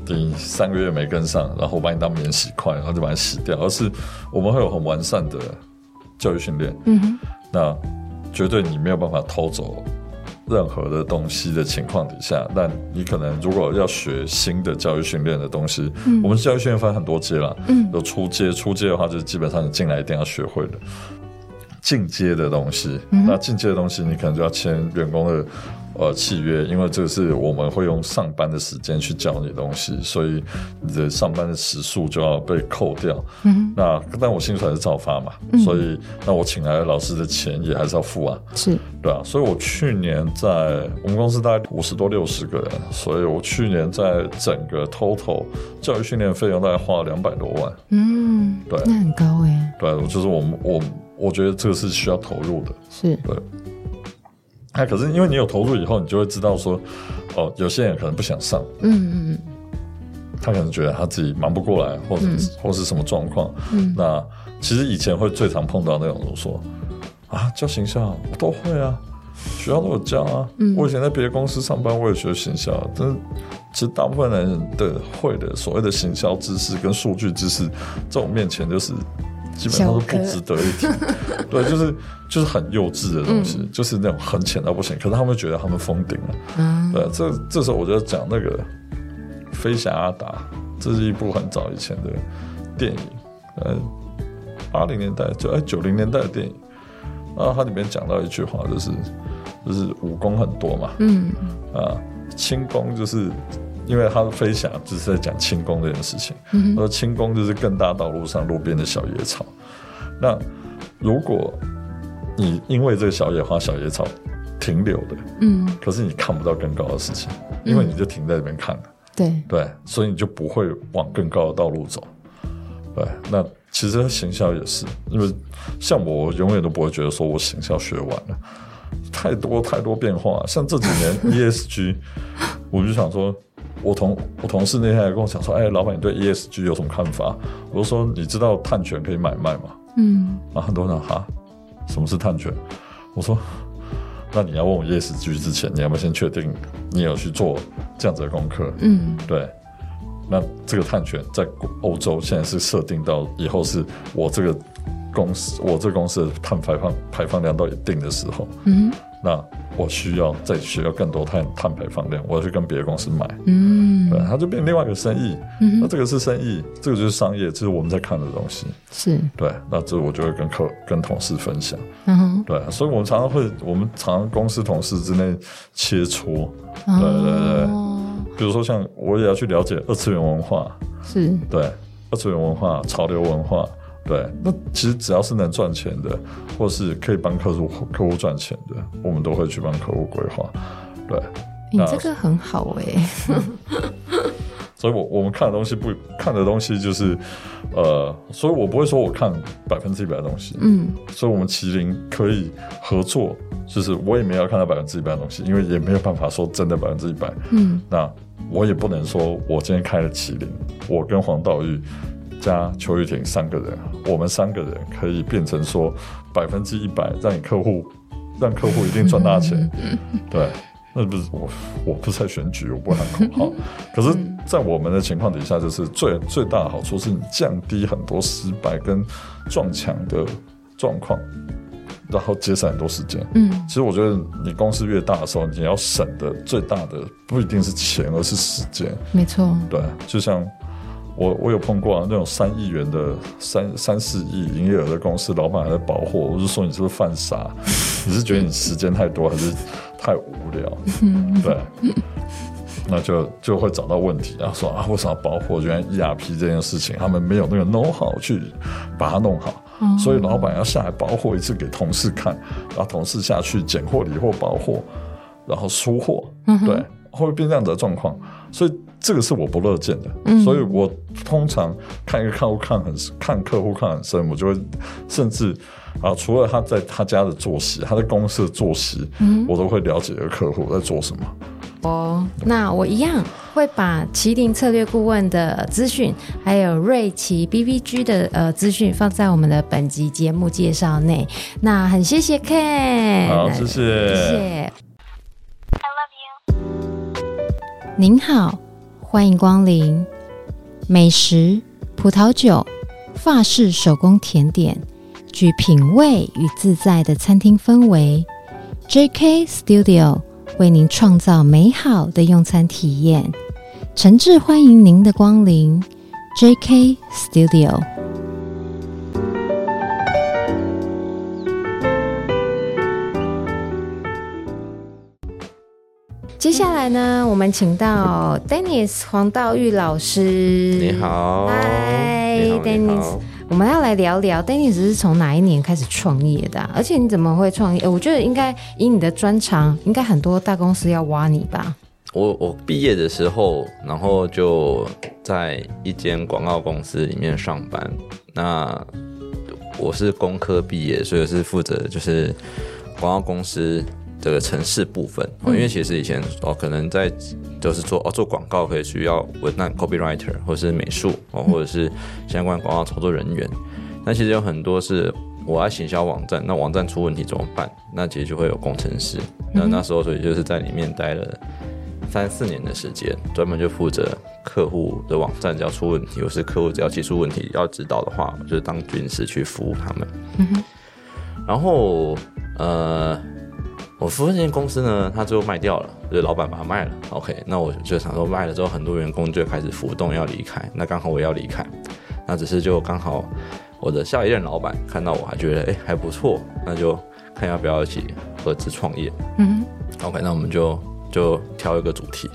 你三个月没跟上，然后我把你当免洗块，然后就把你洗掉，而是我们会有很完善的教育训练，嗯哼，那绝对你没有办法偷走任何的东西的情况底下，但你可能如果要学新的教育训练的东西，嗯，我们教育训练分很多阶了，嗯，有初阶，初阶的话就是基本上你进来一定要学会的。进阶的东西，嗯、那进阶的东西你可能就要签员工的呃契约，因为这个是我们会用上班的时间去教你的东西，所以你的上班的时数就要被扣掉。嗯，那但我薪水还是照发嘛，嗯、所以那我请来的老师的钱也还是要付啊。是，对啊，所以我去年在我们公司大概五十多六十个人，所以我去年在整个 total 教育训练费用大概花了两百多万。嗯，对，那很高哎。对，就是我们我。我觉得这个是需要投入的，是对。那可是因为你有投入以后，你就会知道说，哦，有些人可能不想上，嗯嗯嗯，他可能觉得他自己忙不过来，或者、嗯、或是什么状况。嗯，那其实以前会最常碰到那种说，啊，教行销我都会啊，学校都有教啊。嗯，我以前在别的公司上班，我也学行销，但是其实大部分人的会的所谓的行销知识跟数据知识，在我面前就是。基本上都不值得一提，*laughs* 对，就是就是很幼稚的东西，嗯、就是那种很浅到不行。可是他们觉得他们封顶了，嗯，对，这这时候我就讲那个《飞侠阿达》，这是一部很早以前的电影，呃，八零年代就哎九零年代的电影，然后它里面讲到一句话，就是就是武功很多嘛，嗯。啊，轻功就是因为他的飞侠只是在讲轻功这件事情，嗯，而轻功就是更大道路上路边的小野草。那如果你因为这个小野花、小野草停留的，嗯，可是你看不到更高的事情，因为你就停在这边看。了，对。对，所以你就不会往更高的道路走。对，那其实行销也是，因为像我永远都不会觉得说我行销学完了，太多太多变化。像这几年 *laughs* ESG，我就想说，我同我同事那天还跟我讲说，哎，老板你对 ESG 有什么看法？我就说，你知道碳权可以买卖吗？嗯，啊，很多人哈，什么是碳权？我说，那你要问我 ESG 之前，你要不要先确定你有去做这样子的功课？嗯，对。那这个碳权在欧洲现在是设定到以后是我这个公司，我这个公司的碳排放排放量到一定的时候，嗯，那我需要再需要更多碳碳排放量，我要去跟别的公司买，嗯，对，它就变另外一个生意，嗯，那这个是生意，这个就是商业，这是我们在看的东西，是。对，那这我就会跟客跟同事分享，嗯哼，对，所以我们常常会，我们常常公司同事之内切磋，对对对。哦比如说，像我也要去了解二次元文化，是。对二次元文化、潮流文化，对。那其实只要是能赚钱的，或是可以帮客户客户赚钱的，我们都会去帮客户规划。对，你这个很好哎、欸。*laughs* 所以我我们看的东西不看的东西就是，呃，所以我不会说我看百分之一百的东西。嗯，所以我们麒麟可以合作，就是我也没有看到百分之一百的东西，因为也没有办法说真的百分之一百。嗯，那。我也不能说，我今天开了麒麟，我跟黄道玉加邱玉婷三个人，我们三个人可以变成说百分之一百，让你客户，让客户一定赚大钱。*laughs* 对，那不是我，我不是在选举，我不喊口号。*laughs* 可是，在我们的情况底下，就是最最大的好处是你降低很多失败跟撞墙的状况。然后节省很多时间。嗯，其实我觉得你公司越大的时候，你要省的最大的不一定是钱，而是时间。没错。对，就像我我有碰过啊，那种三亿元的三三四亿营业额的公司，老板还在保货，我就说你是不是犯傻？*laughs* 你是觉得你时间太多，还是太无聊？对。*laughs* 那就就会找到问题，然后说啊，为什么保货？原来 ERP 这件事情，他们没有那个 know how 去把它弄好。所以老板要下来保货一次给同事看，然后同事下去拣货、理货、保货，然后出货，对，会变这样的状况。所以这个是我不乐见的。所以我通常看一个客户看很看客户看很深，我就会甚至啊，除了他在他家的作息，他在公司的作息，我都会了解这个客户在做什么。哦，那我一样会把麒麟策略顾问的资讯，还有瑞奇 BBG 的呃资讯放在我们的本集节目介绍内。那很谢谢 Ken，好，谢谢，谢谢。I love you。您好，欢迎光临。美食、葡萄酒、法式手工甜点，具品味与自在的餐厅氛围。JK Studio。为您创造美好的用餐体验，诚挚欢迎您的光临，JK Studio。接下来呢，我们请到 Dennis 黄道玉老师。你好，嗨，Dennis。我们要来聊聊，Dennis 是从哪一年开始创业的啊？而且你怎么会创业？我觉得应该以你的专长，应该很多大公司要挖你吧？我我毕业的时候，然后就在一间广告公司里面上班。那我是工科毕业，所以是负责就是广告公司这个城市部分。因为其实以前哦，可能在。就是做哦，做广告可以需要文案 copywriter，或者是美术哦，或者是相关广告操作人员。那其实有很多是我要行销网站，那网站出问题怎么办？那其实就会有工程师。那那时候所以就是在里面待了三四年的时间，专门就负责客户的网站只要出问题，有时客户只要提出问题要指导的话，就是当军师去服务他们。然后呃。我服务这间公司呢，他最后卖掉了，就是老板把它卖了。OK，那我就想说卖了之后，很多员工就开始浮动要离开。那刚好我也要离开，那只是就刚好我的下一任老板看到我还觉得哎还不错，那就看要不要一起合合资创业。嗯，OK，那我们就就挑一个主题。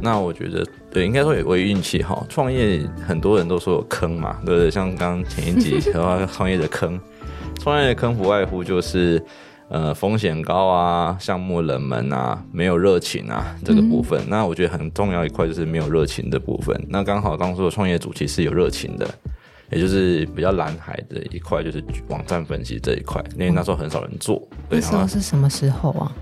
那我觉得，对，应该说也为运气好。创业很多人都说有坑嘛，对不对？像刚刚前一集 *laughs* 说创业的坑，创业的坑不外乎就是。呃，风险高啊，项目冷门啊，没有热情啊，这个部分，嗯、那我觉得很重要一块就是没有热情的部分。那刚好当初的创业主题是有热情的，也就是比较蓝海的一块，就是网站分析这一块，因为那时候很少人做。对，那时候是什么时候啊？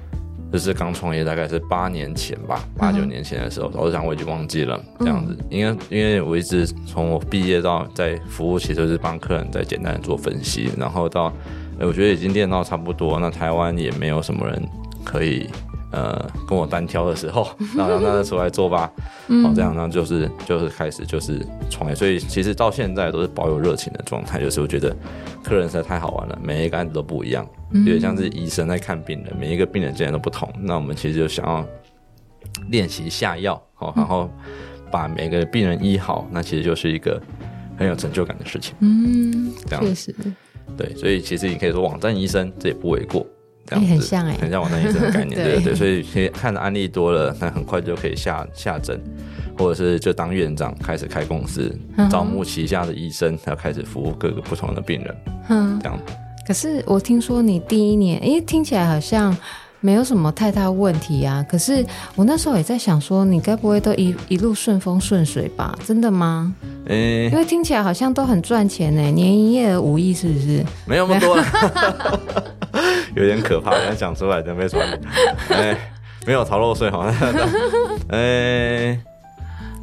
就是刚创业，大概是八年前吧，八九年前的时候，我想我已经忘记了这样子。因为因为我一直从我毕业到在服务，其实就是帮客人在简单的做分析，然后到。我觉得已经练到差不多，那台湾也没有什么人可以呃跟我单挑的时候，那那就出来做吧，*laughs* 嗯、哦，这样，那就是就是开始就是创业，所以其实到现在都是保有热情的状态，就是我觉得客人实在太好玩了，每一个案子都不一样，有点像是医生在看病人，每一个病人竟然都不同，那我们其实就想要练习下药，哦，然后把每个病人医好，那其实就是一个很有成就感的事情，嗯，这样确实。对，所以其实你可以说网站医生，这也不为过，这样子很像哎、欸，很像网站医生的概念，*laughs* 对对对。所以其实看的案例多了，那很快就可以下下诊，或者是就当院长开始开公司，招募旗下的医生，要开始服务各个不同的病人，嗯，这样。可是我听说你第一年，哎，听起来好像。没有什么太大问题啊，可是我那时候也在想说，你该不会都一一路顺风顺水吧？真的吗？嗯、欸，因为听起来好像都很赚钱呢，年营业额五亿是不是？没有那么多，*laughs* *laughs* 有点可怕，人家讲出来的没什么。*laughs* 哎，没有逃漏税好像。哎，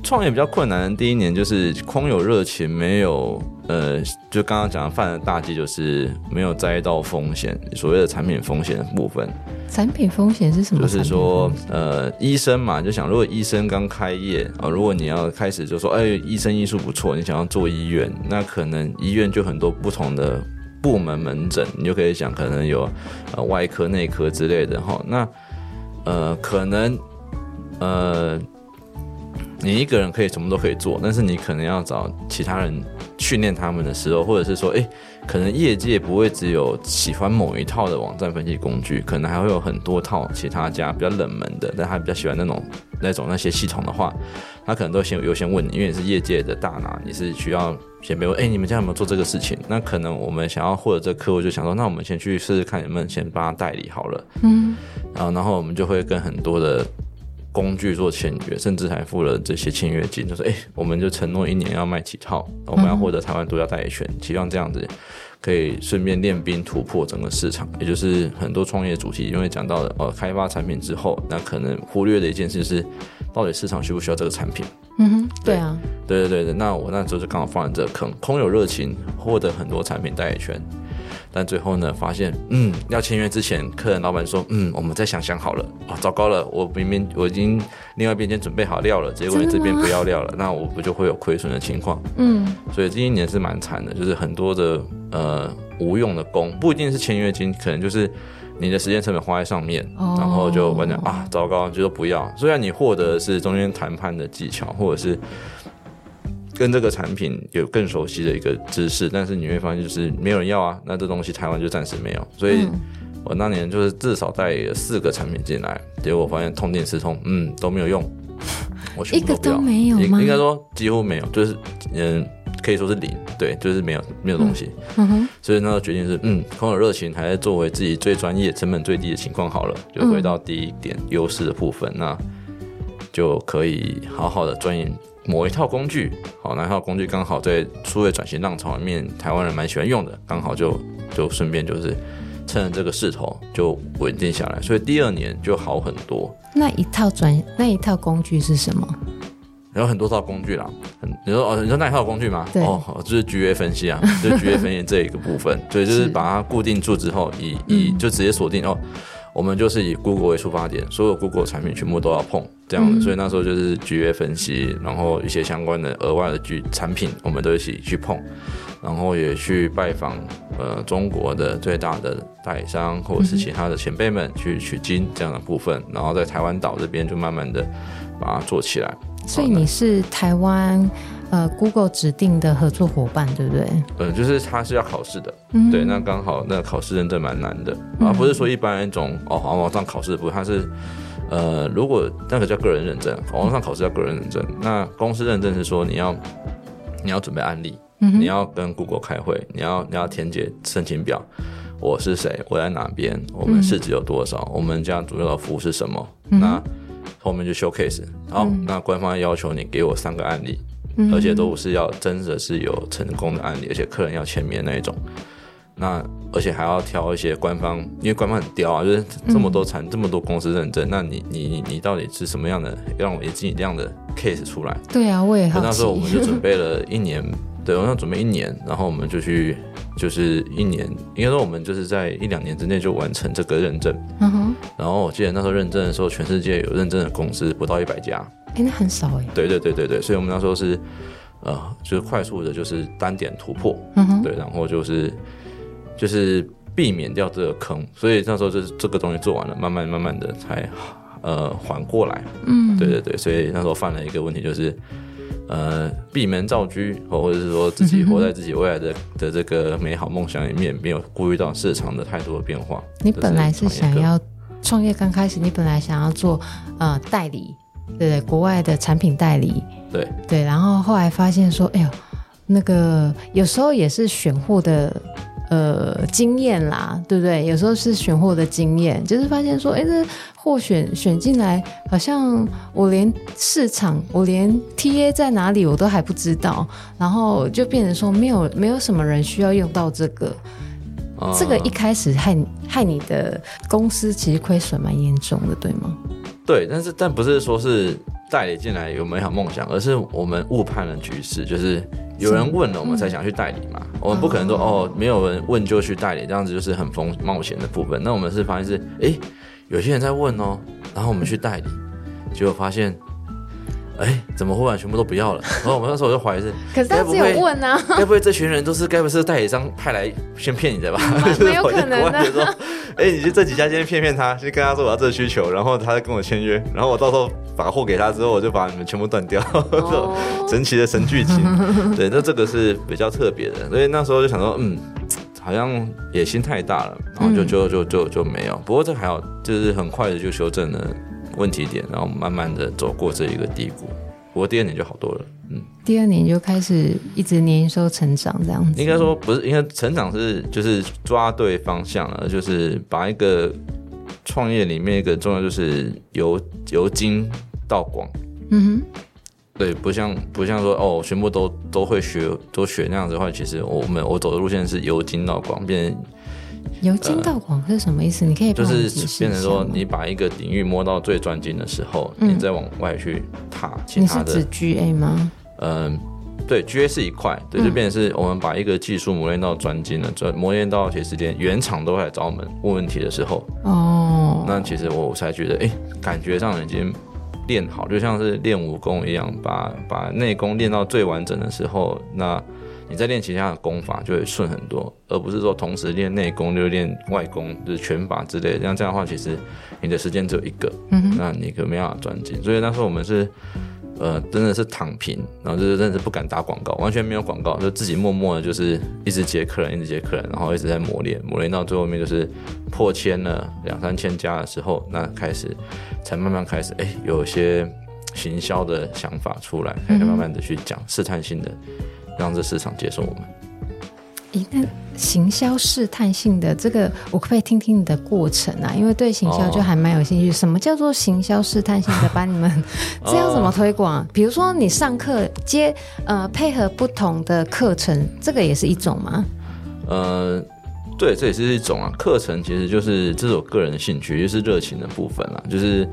创业比较困难的第一年就是空有热情，没有。呃，就刚刚讲犯的大忌就是没有摘到风险，所谓的产品风险的部分。产品风险是什么？就是说，呃，医生嘛，就想如果医生刚开业啊，如果你要开始就说，哎，医生医术不错，你想要做医院，那可能医院就很多不同的部门门诊，你就可以想，可能有呃外科、内科之类的哈。那呃，可能呃。你一个人可以什么都可以做，但是你可能要找其他人训练他们的时候，或者是说，哎，可能业界不会只有喜欢某一套的网站分析工具，可能还会有很多套其他家比较冷门的，但他比较喜欢那种那种那些系统的话，他可能都先优先问你，因为你是业界的大拿，你是需要先被问，哎，你们家有没有做这个事情？那可能我们想要获得这个客户，就想说，那我们先去试试看，能不能先帮他代理好了，嗯，然后然后我们就会跟很多的。工具做签约，甚至还付了这些签约金，就是：“哎、欸，我们就承诺一年要卖几套，我们要获得台湾独家代理权，希望这样子可以顺便练兵突破整个市场。”也就是很多创业主题，因为讲到的呃开发产品之后，那可能忽略的一件事是，到底市场需不需要这个产品？嗯哼，对啊，对对对对，那我那时候就刚好放在这个坑，空有热情，获得很多产品代理权。但最后呢，发现，嗯，要签约之前，客人老板说，嗯，我们再想想好了。哦，糟糕了，我明明我已经另外一边已经准备好料了，结果你这边不要料了，那我不就会有亏损的情况？嗯，所以这一年是蛮惨的，就是很多的呃无用的工，不一定是签约金，可能就是你的时间成本花在上面，哦、然后就完全啊，糟糕，就说不要。虽然你获得的是中间谈判的技巧，或者是。跟这个产品有更熟悉的一个知识，但是你会发现就是没有人要啊，那这东西台湾就暂时没有，所以我那年就是至少带了四个产品进来，结果我发现痛定思痛，嗯，都没有用，*laughs* 我全部都不要，一个都没有吗？应该说几乎没有，就是嗯，可以说是零，对，就是没有没有东西，嗯哼，所以那个决定是嗯，空有热情还是作为自己最专业、成本最低的情况好了，就回到第一点优势的部分，那就可以好好的钻研。某一套工具，好，那套工具刚好在数位转型浪潮里面，台湾人蛮喜欢用的，刚好就就顺便就是趁着这个势头就稳定下来，所以第二年就好很多。那一套转那一套工具是什么？有很多套工具啦，你说哦，你说那一套工具吗？对哦，就是局约分析啊，*laughs* 就是 GA 分析这一个部分，所以就是把它固定住之后，以以就直接锁定哦。我们就是以 Google 为出发点，所有 Google 产品全部都要碰这样的，嗯、所以那时候就是局约分析，然后一些相关的额外的局产品，我们都一起去碰，然后也去拜访呃中国的最大的代理商或者是其他的前辈们去取经这样的部分，然后在台湾岛这边就慢慢的把它做起来。所以你是台湾呃 Google 指定的合作伙伴，对不对？呃，就是他是要考试的，嗯、对，那刚好那考试认证蛮难的，而、嗯、不是说一般一种哦，网上考试不，他是呃，如果那个叫个人认证，网上考试叫个人认证，那公司认证是说你要你要准备案例，嗯、你要跟 Google 开会，你要你要填写申请表，我是谁，我在哪边，我们市值有多少，嗯、我们家主要的服务是什么，嗯、那。后面就 showcase，好，嗯、那官方要求你给我三个案例，嗯、而且都是要真的是有成功的案例，而且客人要签名那一种。那而且还要挑一些官方，因为官方很刁啊，就是这么多产、嗯、这么多公司认证，那你你你你到底是什么样的，让我也尽量的 case 出来？对啊，我也好。那时候我们就准备了一年，*laughs* 对，我想准备一年，然后我们就去。就是一年，应该说我们就是在一两年之内就完成这个认证。嗯哼。然后我记得那时候认证的时候，全世界有认证的公司不到一百家。哎、欸，那很少哎。对对对对对，所以我们那时候是，呃，就是快速的，就是单点突破。嗯哼。对，然后就是就是避免掉这个坑，所以那时候就是这个东西做完了，慢慢慢慢的才呃缓过来。嗯。对对对，所以那时候犯了一个问题就是。呃，闭门造车，或或者是说自己活在自己未来的的这个美好梦想里面，没有顾虑到市场的太多的变化。你本来是想要创业，刚开始你本来想要做呃代理，对对，国外的产品代理，对对，然后后来发现说，哎呦，那个有时候也是选货的。呃，经验啦，对不对？有时候是选货的经验，就是发现说，哎，这货选选进来，好像我连市场，我连 TA 在哪里，我都还不知道，然后就变成说，没有没有什么人需要用到这个，嗯、这个一开始害害你的公司其实亏损蛮严重的，对吗？对，但是但不是说是代理进来有美好梦想，而是我们误判了局势，就是。有人问了，我们才想去代理嘛。我们不可能说哦，没有人问就去代理，这样子就是很风冒险的部分。那我们是发现是，哎，有些人在问哦，然后我们去代理，结果发现，哎，怎么忽然全部都不要了？然 *laughs* 后我们那时候我就怀疑是，可是他只有问啊，*laughs* 该不会这群人都是该不是代理商派来先骗你的吧？*laughs* 没有可能的。哎，你去这几家先骗骗他，先跟他说我要这个需求，然后他再跟我签约，然后我到时候。把货给他之后，我就把你们全部断掉，哦、神奇的神剧情。对，那这个是比较特别的，所以那时候就想说，嗯，好像野心太大了，然后就就就就就没有。不过这还好，就是很快的就修正了问题点，然后慢慢的走过这一个低谷。不过第二年就好多了，嗯，第二年就开始一直年收成长这样子。应该说不是，应该成长是就是抓对方向了，就是把一个创业里面一个重要就是由由精。到广，嗯哼，对，不像不像说哦，全部都都会学都学那样子的话，其实我们我走的路线是由精到广，变成由精到广是什么意思？你可以就是变成说，你把一个领域摸到最专精的时候，嗯、你再往外去踏其他的。你是指 GA 吗？嗯，对，GA 是一块，对，就变成是我们把一个技术磨练到专精了，专磨练到其实连原厂都会来找我们问问题的时候，哦，那其实我才觉得，哎，感觉上已经。练好就像是练武功一样，把把内功练到最完整的时候，那你在练其他的功法就会顺很多，而不是说同时练内功就练外功，就是拳法之类的。像这样的话，其实你的时间只有一个，嗯，那你可没办法专精。所以那时候我们是。呃，真的是躺平，然后就是真的是不敢打广告，完全没有广告，就自己默默的，就是一直接客人，一直接客人，然后一直在磨练，磨练到最后面就是破千了两三千家的时候，那开始才慢慢开始，哎，有一些行销的想法出来，开始慢慢的去讲试探性的，让这市场接受我们。咦，那行销试探性的这个，我可不可以听听你的过程啊？因为对行销就还蛮有兴趣。哦、什么叫做行销试探性的？把你们 *laughs* 这要怎么推广？哦、比如说你上课接呃配合不同的课程，这个也是一种吗？呃，对，这也是一种啊。课程其实就是这是我个人的兴趣，就是热情的部分啦。就是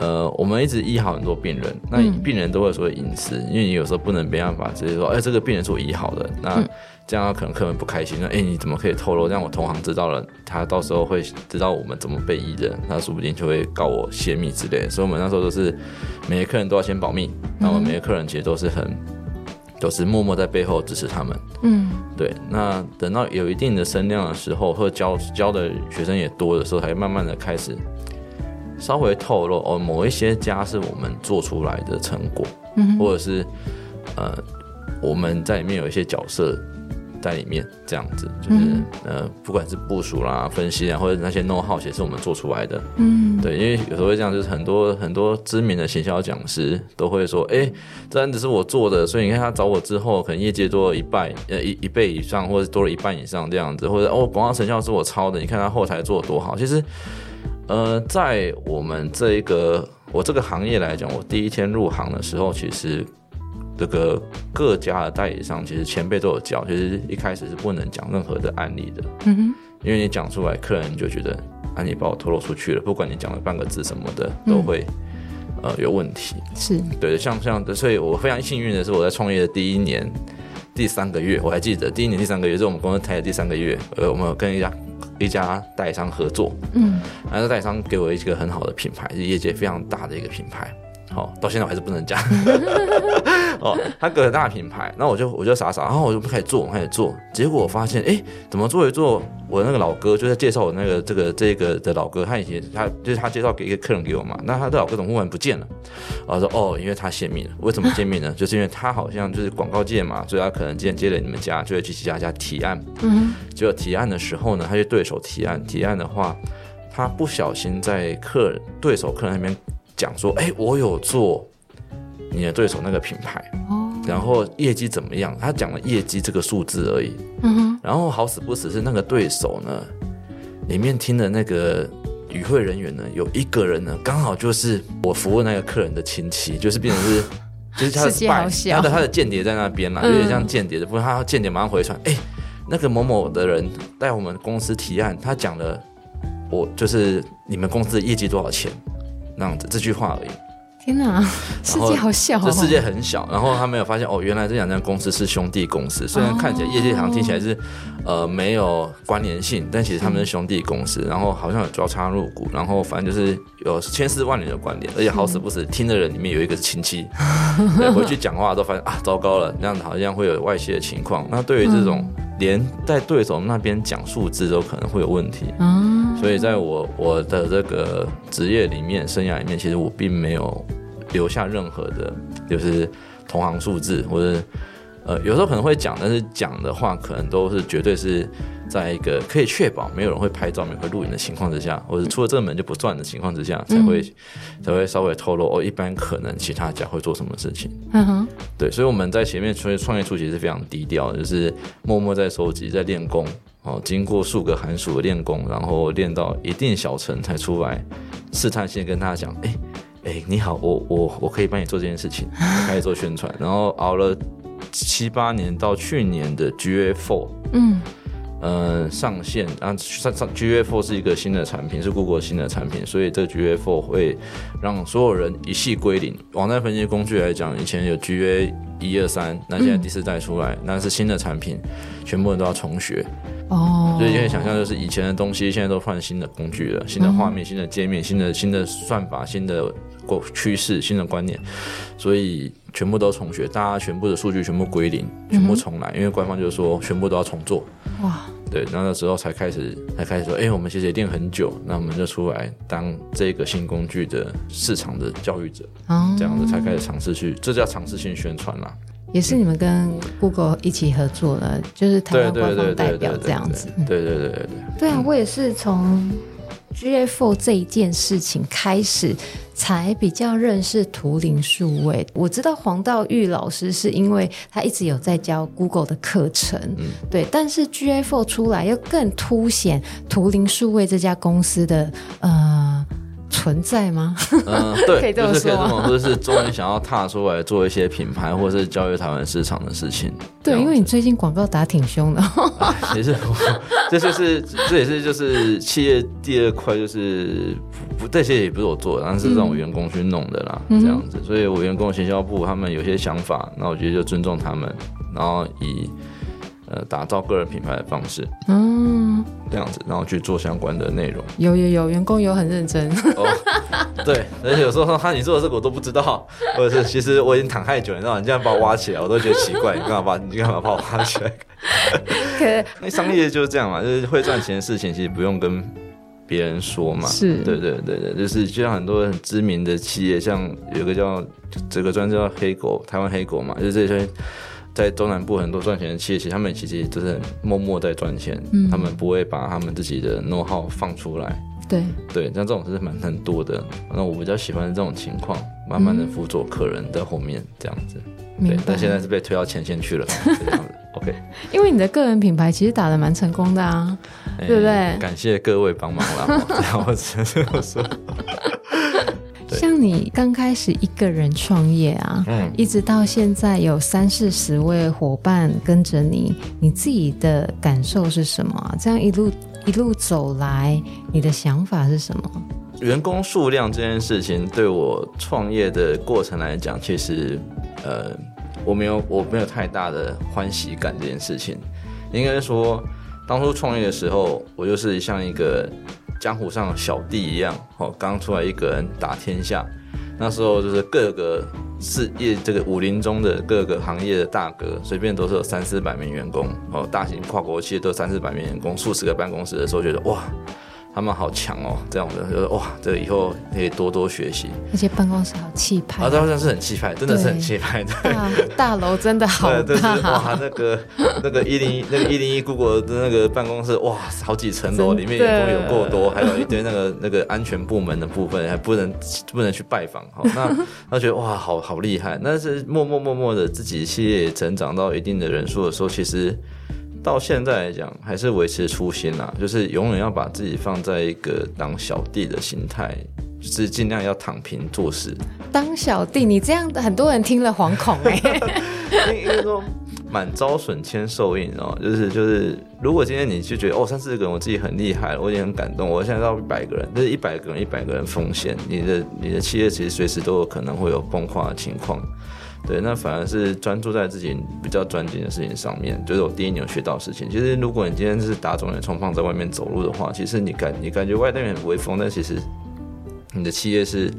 呃，我们一直医好很多病人，那病人都会说隐私，嗯、因为你有时候不能没办法直接说，哎，这个病人是我医好的，那。嗯这样可能客人不开心，那：“哎，你怎么可以透露？让我同行知道了，他到时候会知道我们怎么被医的，他说不定就会告我泄密之类的。”所以，我们那时候都是每个客人都要先保密，那我们每个客人其实都是很都是默默在背后支持他们。嗯，对。那等到有一定的声量的时候，或者教教的学生也多的时候，才慢慢的开始稍微透露哦，某一些家是我们做出来的成果，嗯，或者是呃，我们在里面有一些角色。在里面这样子，就是、嗯、呃，不管是部署啦、分析啊，或者那些 know how 也是我们做出来的。嗯，对，因为有时候会这样，就是很多很多知名的行销讲师都会说，哎、欸，这案子是我做的，所以你看他找我之后，可能业界多了一半，呃，一一倍以上，或者多了一半以上这样子，或者哦，广告成效是我抄的，你看他后台做的多好。其实，呃，在我们这一个我这个行业来讲，我第一天入行的时候，其实。这个各家的代理商，其实前辈都有教，其实一开始是不能讲任何的案例的，嗯哼，因为你讲出来，客人就觉得啊，你把我透露出去了，不管你讲了半个字什么的，都会、嗯、呃有问题。是对，像这样的，所以我非常幸运的是，我在创业的第一年第三个月，我还记得第一年第三个月，是我们公司开的第三个月，呃，我们有跟一家一家代理商合作，嗯，然后代理商给我一个很好的品牌，是业界非常大的一个品牌。好，到现在我还是不能讲。*laughs* 哦，他个很大品牌，那我就我就傻傻，然后我就开始做，我开始做，结果我发现，哎，怎么做一做，我那个老哥就在介绍我那个这个这个的老哥，他以前他就是他介绍给一个客人给我嘛，那他的老哥怎么忽然不见了？我说哦，因为他泄密了。为什么泄密呢？*laughs* 就是因为他好像就是广告界嘛，所以他可能今天接了你们家，就会去其他家提案。嗯，结果提案的时候呢，他就对手提案，提案的话，他不小心在客人对手客人那边。讲说，哎、欸，我有做你的对手那个品牌，哦，然后业绩怎么样？他讲了业绩这个数字而已，嗯哼，然后好死不死是那个对手呢，里面听的那个与会人员呢，有一个人呢，刚好就是我服务那个客人的亲戚，就是变成是，*laughs* 就是他的拜，他的他的间谍在那边嘛，有点像间谍的，不过他间谍马上回传，哎、欸，那个某某的人带我们公司提案，他讲了我就是你们公司的业绩多少钱。这样子这句话而已。天哪，世界好小哦！这世界很小。然后他没有发现哦，原来这两家公司是兄弟公司。虽然看起来业界好像听起来是呃没有关联性，但其实他们是兄弟公司。然后好像有交叉入股，然后反正就是有千丝万缕的关联。而且好死不死，听的人里面有一个是亲戚，*laughs* 对，回去讲话都发现啊，糟糕了，那样子好像会有外泄的情况。那对于这种连在对手那边讲数字都可能会有问题。所以在我我的这个职业里面、生涯里面，其实我并没有留下任何的，就是同行数字，或者呃，有时候可能会讲，但是讲的话可能都是绝对是在一个可以确保没有人会拍照、没有人会录影的情况之下，或者出了这个门就不转的情况之下，才会才会稍微透露哦，一般可能其他家会做什么事情。嗯哼，对，所以我们在前面创业创业初期是非常低调，就是默默在收集、在练功。哦，经过数个寒暑的练功，然后练到一定小成才出来试探性跟大家讲，哎哎，你好，我我我可以帮你做这件事情，开始做宣传，然后熬了七八年，到去年的 GA Four，嗯。呃，上线啊，上上 GA4 是一个新的产品，是 Google 新的产品，所以这 GA Four 会让所有人一系归零。网站分析工具来讲，以前有 GA 一二三，那现在第四代出来，那是新的产品，全部人都要重学。哦，所以现在想象就是以前的东西，现在都换新的工具了，新的画面、新的界面、新的新的算法、新的趋势、新的观念，所以全部都重学，大家全部的数据全部归零，全部重来，因为官方就是说全部都要重做。哇，对，那那时候才开始，才开始说，哎、欸，我们其实也练很久，那我们就出来当这个新工具的市场的教育者，哦、这样子才开始尝试去，这叫尝试性宣传啦。也是你们跟 Google 一起合作的，就是台湾官方代表这样子。对对对对对。对啊，我也是从 GA4 这一件事情开始。才比较认识图灵数位。我知道黄道玉老师是因为他一直有在教 Google 的课程，嗯，对。但是 GFO 出来又更凸显图灵数位这家公司的呃。存在吗？嗯，*laughs* 对，可以这么说，或者是终于想要踏出来做一些品牌，或者是教育台湾市场的事情。对，因为你最近广告打挺凶的。*laughs* 也是，*laughs* 这就是这也是就是企业第二块，就是不这些也不是我做的，但是让我员工去弄的啦，嗯、这样子。所以我员工行销部他们有些想法，那我觉得就尊重他们，然后以。呃，打造个人品牌的方式，嗯，这样子，然后去做相关的内容。有有有，员工有很认真。哦，对，而且有时候说他你做的这个我都不知道，*laughs* 或者是其实我已经躺太久了，你知道？你这样把我挖起来，我都觉得奇怪。*laughs* 你干嘛把你干嘛把我挖起来？*laughs* 那商业就是这样嘛，就是会赚钱的事情，其实不用跟别人说嘛。是，对对对对，就是就像很多很知名的企业，像有个叫这个专叫黑狗，台湾黑狗嘛，就是这些在中南部很多赚钱的企业，其实他们其实就是默默在赚钱，嗯，他们不会把他们自己的 know how 放出来。对对，像这种是蛮很多的。那我比较喜欢这种情况，慢慢的辅佐客人在后面这样子。嗯、对，但现在是被推到前线去了，*laughs* 这样子。OK。因为你的个人品牌其实打得蛮成功的啊，欸、对不对？感谢各位帮忙啦。这样我只能这像你刚开始一个人创业啊，嗯，一直到现在有三四十位伙伴跟着你，你自己的感受是什么啊？这样一路。一路走来，你的想法是什么？员工数量这件事情对我创业的过程来讲，其实呃，我没有我没有太大的欢喜感。这件事情，应该说，当初创业的时候，我就是像一个江湖上小弟一样，哦，刚出来一个人打天下。那时候就是各个事业，这个武林中的各个行业的大哥，随便都是有三四百名员工哦，大型跨国企业都有三四百名员工，数十个办公室的时候，觉得哇。他们好强哦，这样的就是哇，这以后可以多多学习。而且办公室好气派啊，好像是很气派，真的是很气派的。*laughs* 大大楼真的好大，对对对，哇，那个那个一零一那个一零一 Google 的那个办公室，哇，好几层楼，里面员工有够多，还有一堆那个那个安全部门的部分还不能不能去拜访哈。那他觉得哇，好好厉害。但是默默默默的自己企业成长到一定的人数的时候，其实。到现在来讲，还是维持初心啦，就是永远要把自己放在一个当小弟的心态，就是尽量要躺平做事。当小弟，你这样很多人听了惶恐哎、欸。*laughs* 因为说满招损，谦受益哦，就是就是，如果今天你就觉得哦，三四个人我自己很厉害，我已经很感动，我现在到一百个人，就是一百个人一百个人奉献，你的你的企业其实随时都有可能会有崩垮的情况。对，那反而是专注在自己比较专精的事情上面，就是我第一年有学到事情。其实，如果你今天是打肿脸充胖在外面走路的话，其实你感你感觉外面很威风，但其实你的企业是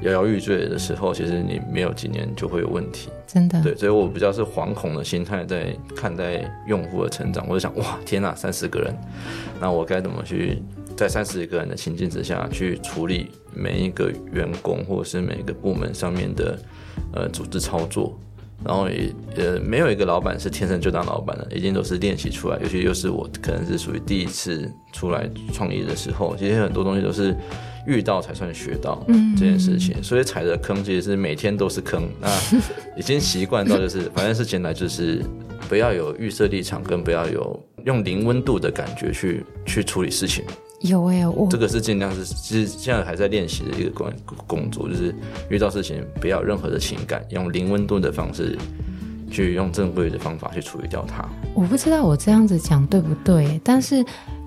摇摇欲坠的时候，其实你没有几年就会有问题。真的。对，所以我比较是惶恐的心态在看待用户的成长。我就想，哇，天哪，三十个人，那我该怎么去在三十个人的情境之下去处理每一个员工或者是每一个部门上面的。呃，组织操作，然后也呃，没有一个老板是天生就当老板的，一定都是练习出来。尤其又是我可能是属于第一次出来创业的时候，其实很多东西都是遇到才算学到这件事情。嗯、所以踩的坑其实是每天都是坑，那已经习惯到就是，反正是进来就是不要有预设立场，跟不要有用零温度的感觉去去处理事情。有哎、欸，我这个是尽量是，其实现在还在练习的一个工工作，就是遇到事情不要有任何的情感，用零温度的方式去用正规的方法去处理掉它。我不知道我这样子讲对不对，但是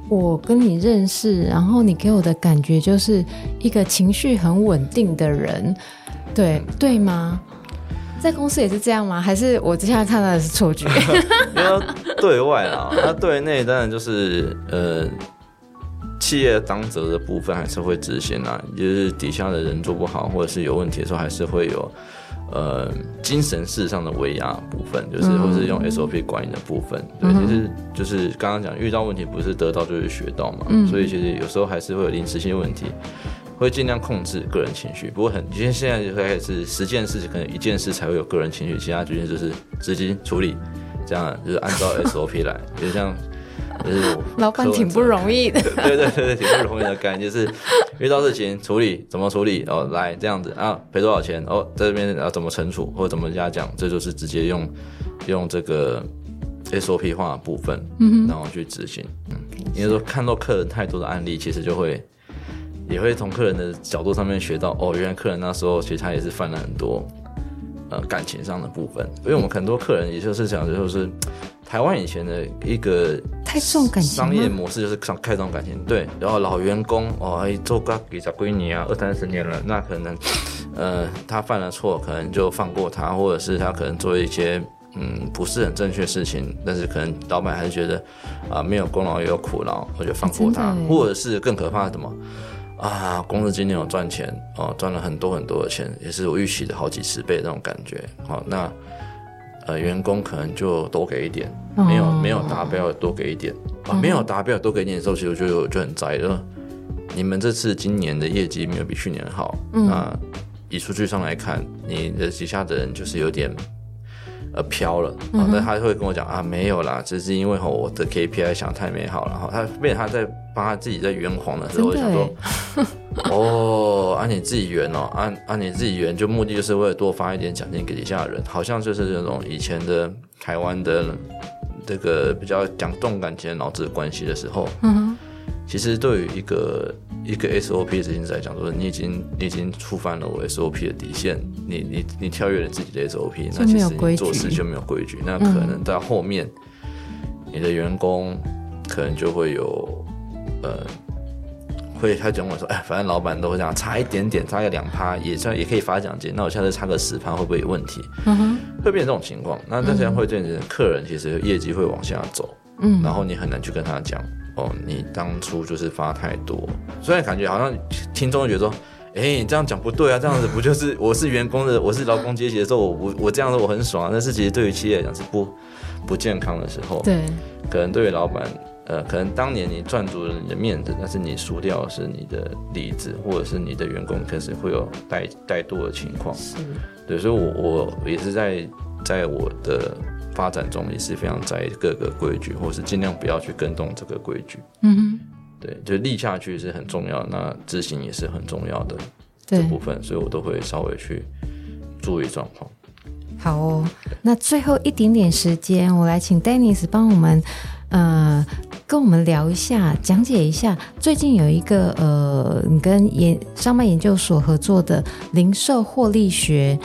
我跟你认识，然后你给我的感觉就是一个情绪很稳定的人，对、嗯、对吗？在公司也是这样吗？还是我接下来看到的是错觉？*laughs* *laughs* 对外啊，那对内当然就是呃。企业当责的部分还是会执行啊，就是底下的人做不好或者是有问题的时候，还是会有呃精神事上的威压部分，就是或是用 SOP 管理的部分。对，其实就是刚刚讲遇到问题不是得到就是学到嘛，所以其实有时候还是会有临时性问题，会尽量控制个人情绪。不过很，因为现在就开始十件事情，可能一件事才会有个人情绪，其他决定就是资金处理，这样就是按照 SOP 来，就像。就是老板挺不容易的，对对对对，挺不容易的感觉，就是遇到事情处理怎么处理哦，来这样子啊，赔多少钱哦，在这边要怎么惩处或者怎么加奖，这就是直接用用这个 SOP 化的部分，嗯，然后去执行。嗯，因为说看到客人太多的案例，其实就会也会从客人的角度上面学到哦，原来客人那时候其实他也是犯了很多呃感情上的部分，因为我们很多客人也就是讲的就是。台湾以前的一个太重感情商业模式就是想开这种感情，对。然后老员工哦，做个几十几年啊，二三十年了，那可能，呃，他犯了错，可能就放过他，或者是他可能做一些嗯不是很正确事情，但是可能老板还是觉得啊、呃、没有功劳也有苦劳，我就放过他，或者是更可怕的什么啊，公司今年有赚钱哦，赚了很多很多的钱，也是我预期的好几十倍那种感觉，好那。呃，员工可能就多给一点，没有没有达标多给一点，啊，没有达标多给一点的时候，其实就就很宅了。你们这次今年的业绩没有比去年好，嗯、那以数据上来看，你的旗下的人就是有点。呃，飘了，然后他会跟我讲啊，没有啦，只是因为吼我的 KPI 想太美好了哈。他变他在帮他自己在圆谎的时候，我想说，*laughs* 哦，按、啊、你自己圆哦，按、啊、按、啊、你自己圆，就目的就是为了多发一点奖金给底下的人，好像就是这种以前的台湾的这个比较讲动感情的脑子关系的时候，嗯。其实对于一个一个 SOP 的执行者来讲，说你已经你已经触犯了我 SOP 的底线，你你你跳跃了自己的 SOP，那其实你做事就没有规矩，那可能到后面，你的员工可能就会有呃，会他讲我说，哎，反正老板都会这样，差一点点，差个两趴也算也可以发奖金，那我下次差个十趴会不会有问题？嗯哼，会变成这种情况，那这样会变成客人其实业绩会往下走，嗯，然后你很难去跟他讲。哦，你当初就是发太多，虽然感觉好像听众会觉得说，哎、欸，你这样讲不对啊，这样子不就是我是员工的，我是劳工阶级的时候，我我我这样子我很爽啊，但是其实对于企业来讲是不不健康的时候，对，可能对于老板，呃，可能当年你赚足了你的面子，但是你输掉的是你的里子，或者是你的员工开始会有怠怠惰的情况，是，对，所以我我也是在在我的。发展中也是非常在意各个规矩，或是尽量不要去跟动这个规矩。嗯哼，对，就立下去是很重要，那执行也是很重要的这部分，所以我都会稍微去注意状况。好哦，那最后一点点时间，我来请 Dennis 帮我们，呃，跟我们聊一下，讲解一下最近有一个呃，你跟研商贸研究所合作的零售获利学。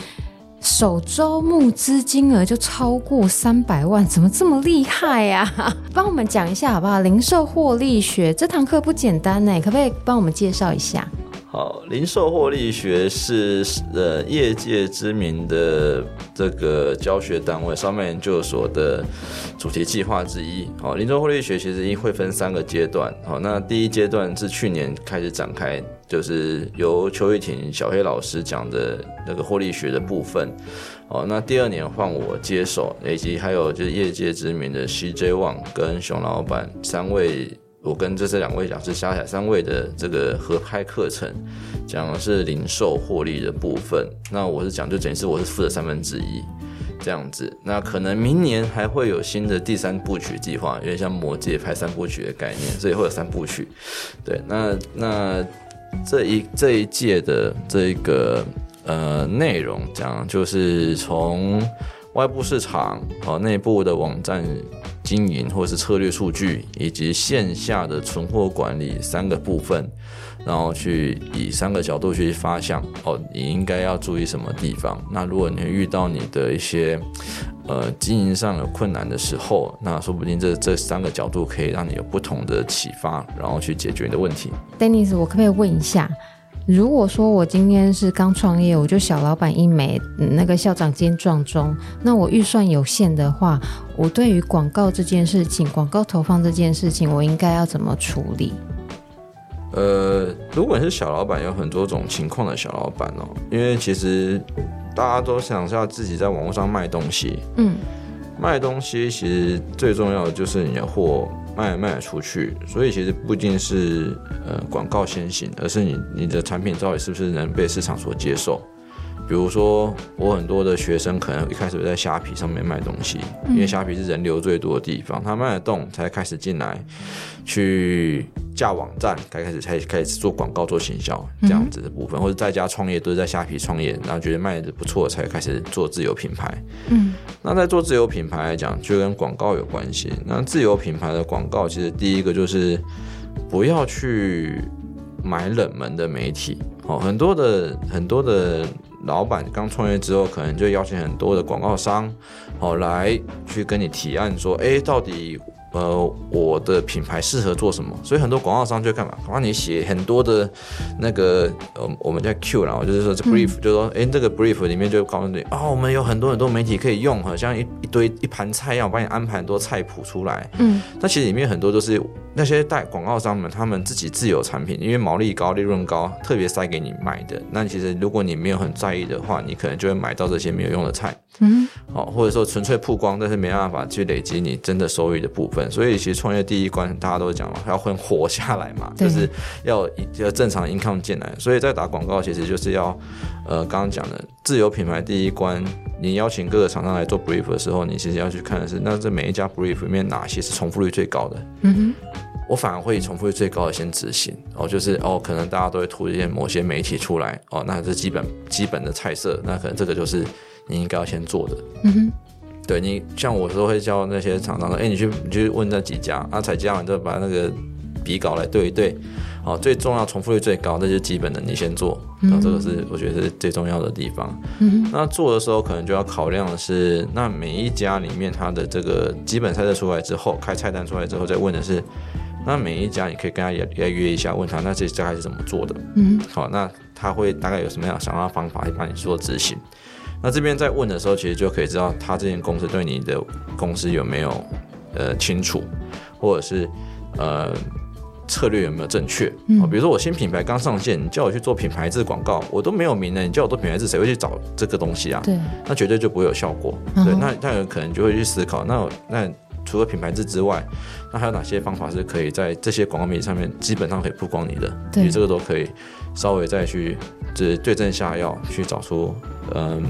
首周募资金额就超过三百万，怎么这么厉害呀？*laughs* 帮我们讲一下好不好？零售获利学这堂课不简单呢，可不可以帮我们介绍一下？好，零售获利学是呃业界知名的这个教学单位，商贸研究所的主题计划之一。好，零售获利学其实会分三个阶段。好，那第一阶段是去年开始展开，就是由邱玉婷小黑老师讲的那个获利学的部分。好，那第二年换我接手，以及还有就是业界知名的 CJ One 跟熊老板三位。我跟这这两位讲师加起来三位的这个合拍课程，讲的是零售获利的部分。那我是讲，就等于是我是负责三分之一这样子。那可能明年还会有新的第三部曲计划，有点像魔戒拍三部曲的概念，所以会有三部曲。对，那那这一这一届的这个呃内容讲，就是从外部市场和内部的网站。经营或是策略数据，以及线下的存货管理三个部分，然后去以三个角度去发想哦，你应该要注意什么地方？那如果你遇到你的一些呃经营上有困难的时候，那说不定这这三个角度可以让你有不同的启发，然后去解决你的问题。Dennis，我可不可以问一下？如果说我今天是刚创业，我就小老板一枚，那个校长兼撞钟，那我预算有限的话，我对于广告这件事情，广告投放这件事情，我应该要怎么处理？呃，如果你是小老板，有很多种情况的小老板哦，因为其实大家都想要自己在网络上卖东西，嗯，卖东西其实最重要的就是你的货。卖卖出去，所以其实不仅是呃广告先行，而是你你的产品到底是不是能被市场所接受。比如说，我很多的学生可能一开始在虾皮上面卖东西，因为虾皮是人流最多的地方，他卖得动才开始进来去架网站，才开始才开始做广告做行销这样子的部分，或者在家创业都是在虾皮创业，然后觉得卖的不错，才开始做自有品牌。嗯，那在做自有品牌来讲，就跟广告有关系。那自有品牌的广告，其实第一个就是不要去买冷门的媒体，哦，很多的很多的。老板刚创业之后，可能就邀请很多的广告商，好来去跟你提案说，哎，到底呃我的品牌适合做什么？所以很多广告商就干嘛？帮你写很多的那个呃我们叫 Q 然后就是说这 brief，、嗯、就是说哎这个 brief 里面就告诉你啊、哦，我们有很多很多媒体可以用，好像一一堆一盘菜一样，我帮你安排很多菜谱出来。嗯，但其实里面很多都是那些带广告商们，他们自己自有产品，因为毛利高、利润高，特别塞给你买的。那其实如果你没有很在意的话，你可能就会买到这些没有用的菜。嗯，好，或者说纯粹曝光，但是没办法去累积你真的收益的部分。所以其实创业第一关，大家都讲嘛，要混活下来嘛，就是要要正常 income 进来。所以在打广告，其实就是要，呃，刚刚讲的自有品牌第一关，你邀请各个厂商来做 brief 的时候，你其实要去看的是，那这每一家 brief 里面哪些是重复率最高的？嗯哼。我反而会以重复率最高的先执行哦，就是哦，可能大家都会推一些某些媒体出来哦，那这基本基本的菜色，那可能这个就是你应该要先做的。嗯哼，对你像我都会教那些厂商说，哎，你去你去问那几家，啊，采集完之后把那个笔稿来对一对，哦，最重要重复率最高，那就是基本的你先做，那这个是我觉得是最重要的地方。嗯哼，那做的时候可能就要考量的是，那每一家里面它的这个基本菜单出来之后，开菜单出来之后再问的是。那每一家你可以跟他也也约一下，问他那这大概是怎么做的？嗯，好，那他会大概有什么样想要的方法去帮你做执行？那这边在问的时候，其实就可以知道他这间公司对你的公司有没有呃清楚，或者是呃策略有没有正确？嗯，比如说我新品牌刚上线，你叫我去做品牌制广告，我都没有名呢，你叫我做品牌制，谁会去找这个东西啊？对，那绝对就不会有效果。嗯、对，那那有可能就会去思考，那那。除了品牌字之外，那还有哪些方法是可以在这些广告媒体上面基本上可以曝光你的？对，这个都可以稍微再去就是对症下药，去找出嗯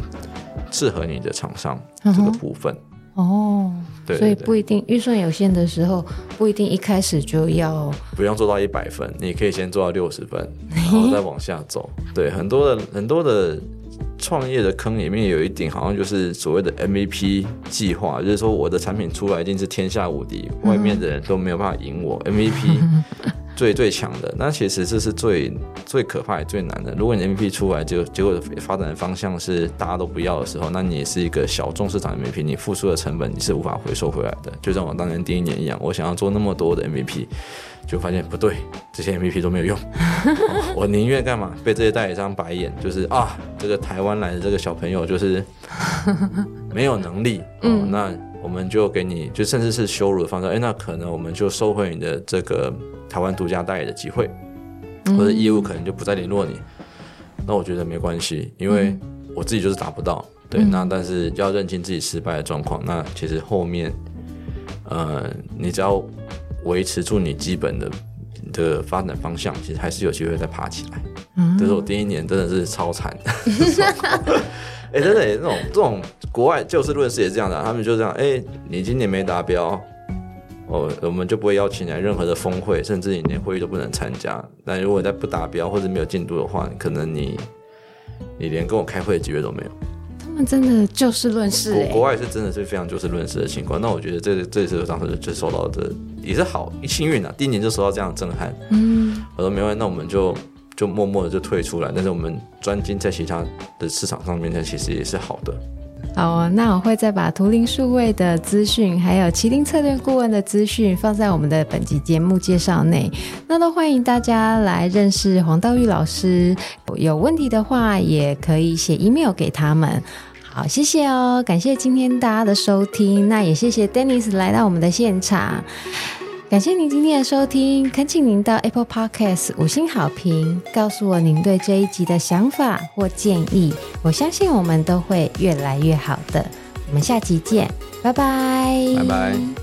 适合你的厂商这个部分。哦，对，对，对，所以不一定预算有限的时候，不一定一开始就要不用做到一百分，你可以先做到六十分，*laughs* 然后再往下走。对，很多的很多的。创业的坑里面有一点，好像就是所谓的 MVP 计划，就是说我的产品出来一定是天下无敌，外面的人都没有办法赢我。MVP *laughs* 最最强的，那其实这是最最可怕也最难的。如果你 MVP 出来就结果发展的方向是大家都不要的时候，那你也是一个小众市场 MVP，你付出的成本你是无法回收回来的。就像我当年第一年一样，我想要做那么多的 MVP。就发现不对，这些 MVP 都没有用。*laughs* 哦、我宁愿干嘛？被这些代理商白眼，就是啊，这个台湾来的这个小朋友就是 *laughs* 没有能力。嗯、哦，那我们就给你，就甚至是羞辱的方式。哎，那可能我们就收回你的这个台湾独家代理的机会，或者业务可能就不再联络你。那我觉得没关系，因为我自己就是达不到。对，那但是要认清自己失败的状况。那其实后面，呃，你只要。维持住你基本的的发展方向，其实还是有机会再爬起来。嗯，这是我第一年真的是超惨。*laughs* 哎、欸，真的、欸，这种这种国外就事论事也是这样的，他们就这样，哎、欸，你今年没达标，哦，我们就不会邀请你来任何的峰会，甚至你连会议都不能参加。但如果你再不达标或者没有进度的话，可能你你连跟我开会的机会都没有。他们真的就事论事、欸，国国外是真的是非常就事论事的情况。那我觉得这这次当时就受到的也是好幸运啊，第一年就受到这样的震撼。嗯，我说没关系，那我们就就默默的就退出来，但是我们专精在其他的市场上面，那其实也是好的。好，那我会再把图灵数位的资讯，还有麒麟策略顾问的资讯放在我们的本集节目介绍内。那都欢迎大家来认识黄道玉老师，有问题的话也可以写 email 给他们。好，谢谢哦，感谢今天大家的收听，那也谢谢 Dennis 来到我们的现场。感谢您今天的收听，恳请您到 Apple Podcast 五星好评，告诉我您对这一集的想法或建议。我相信我们都会越来越好的。我们下集见，拜拜，拜拜。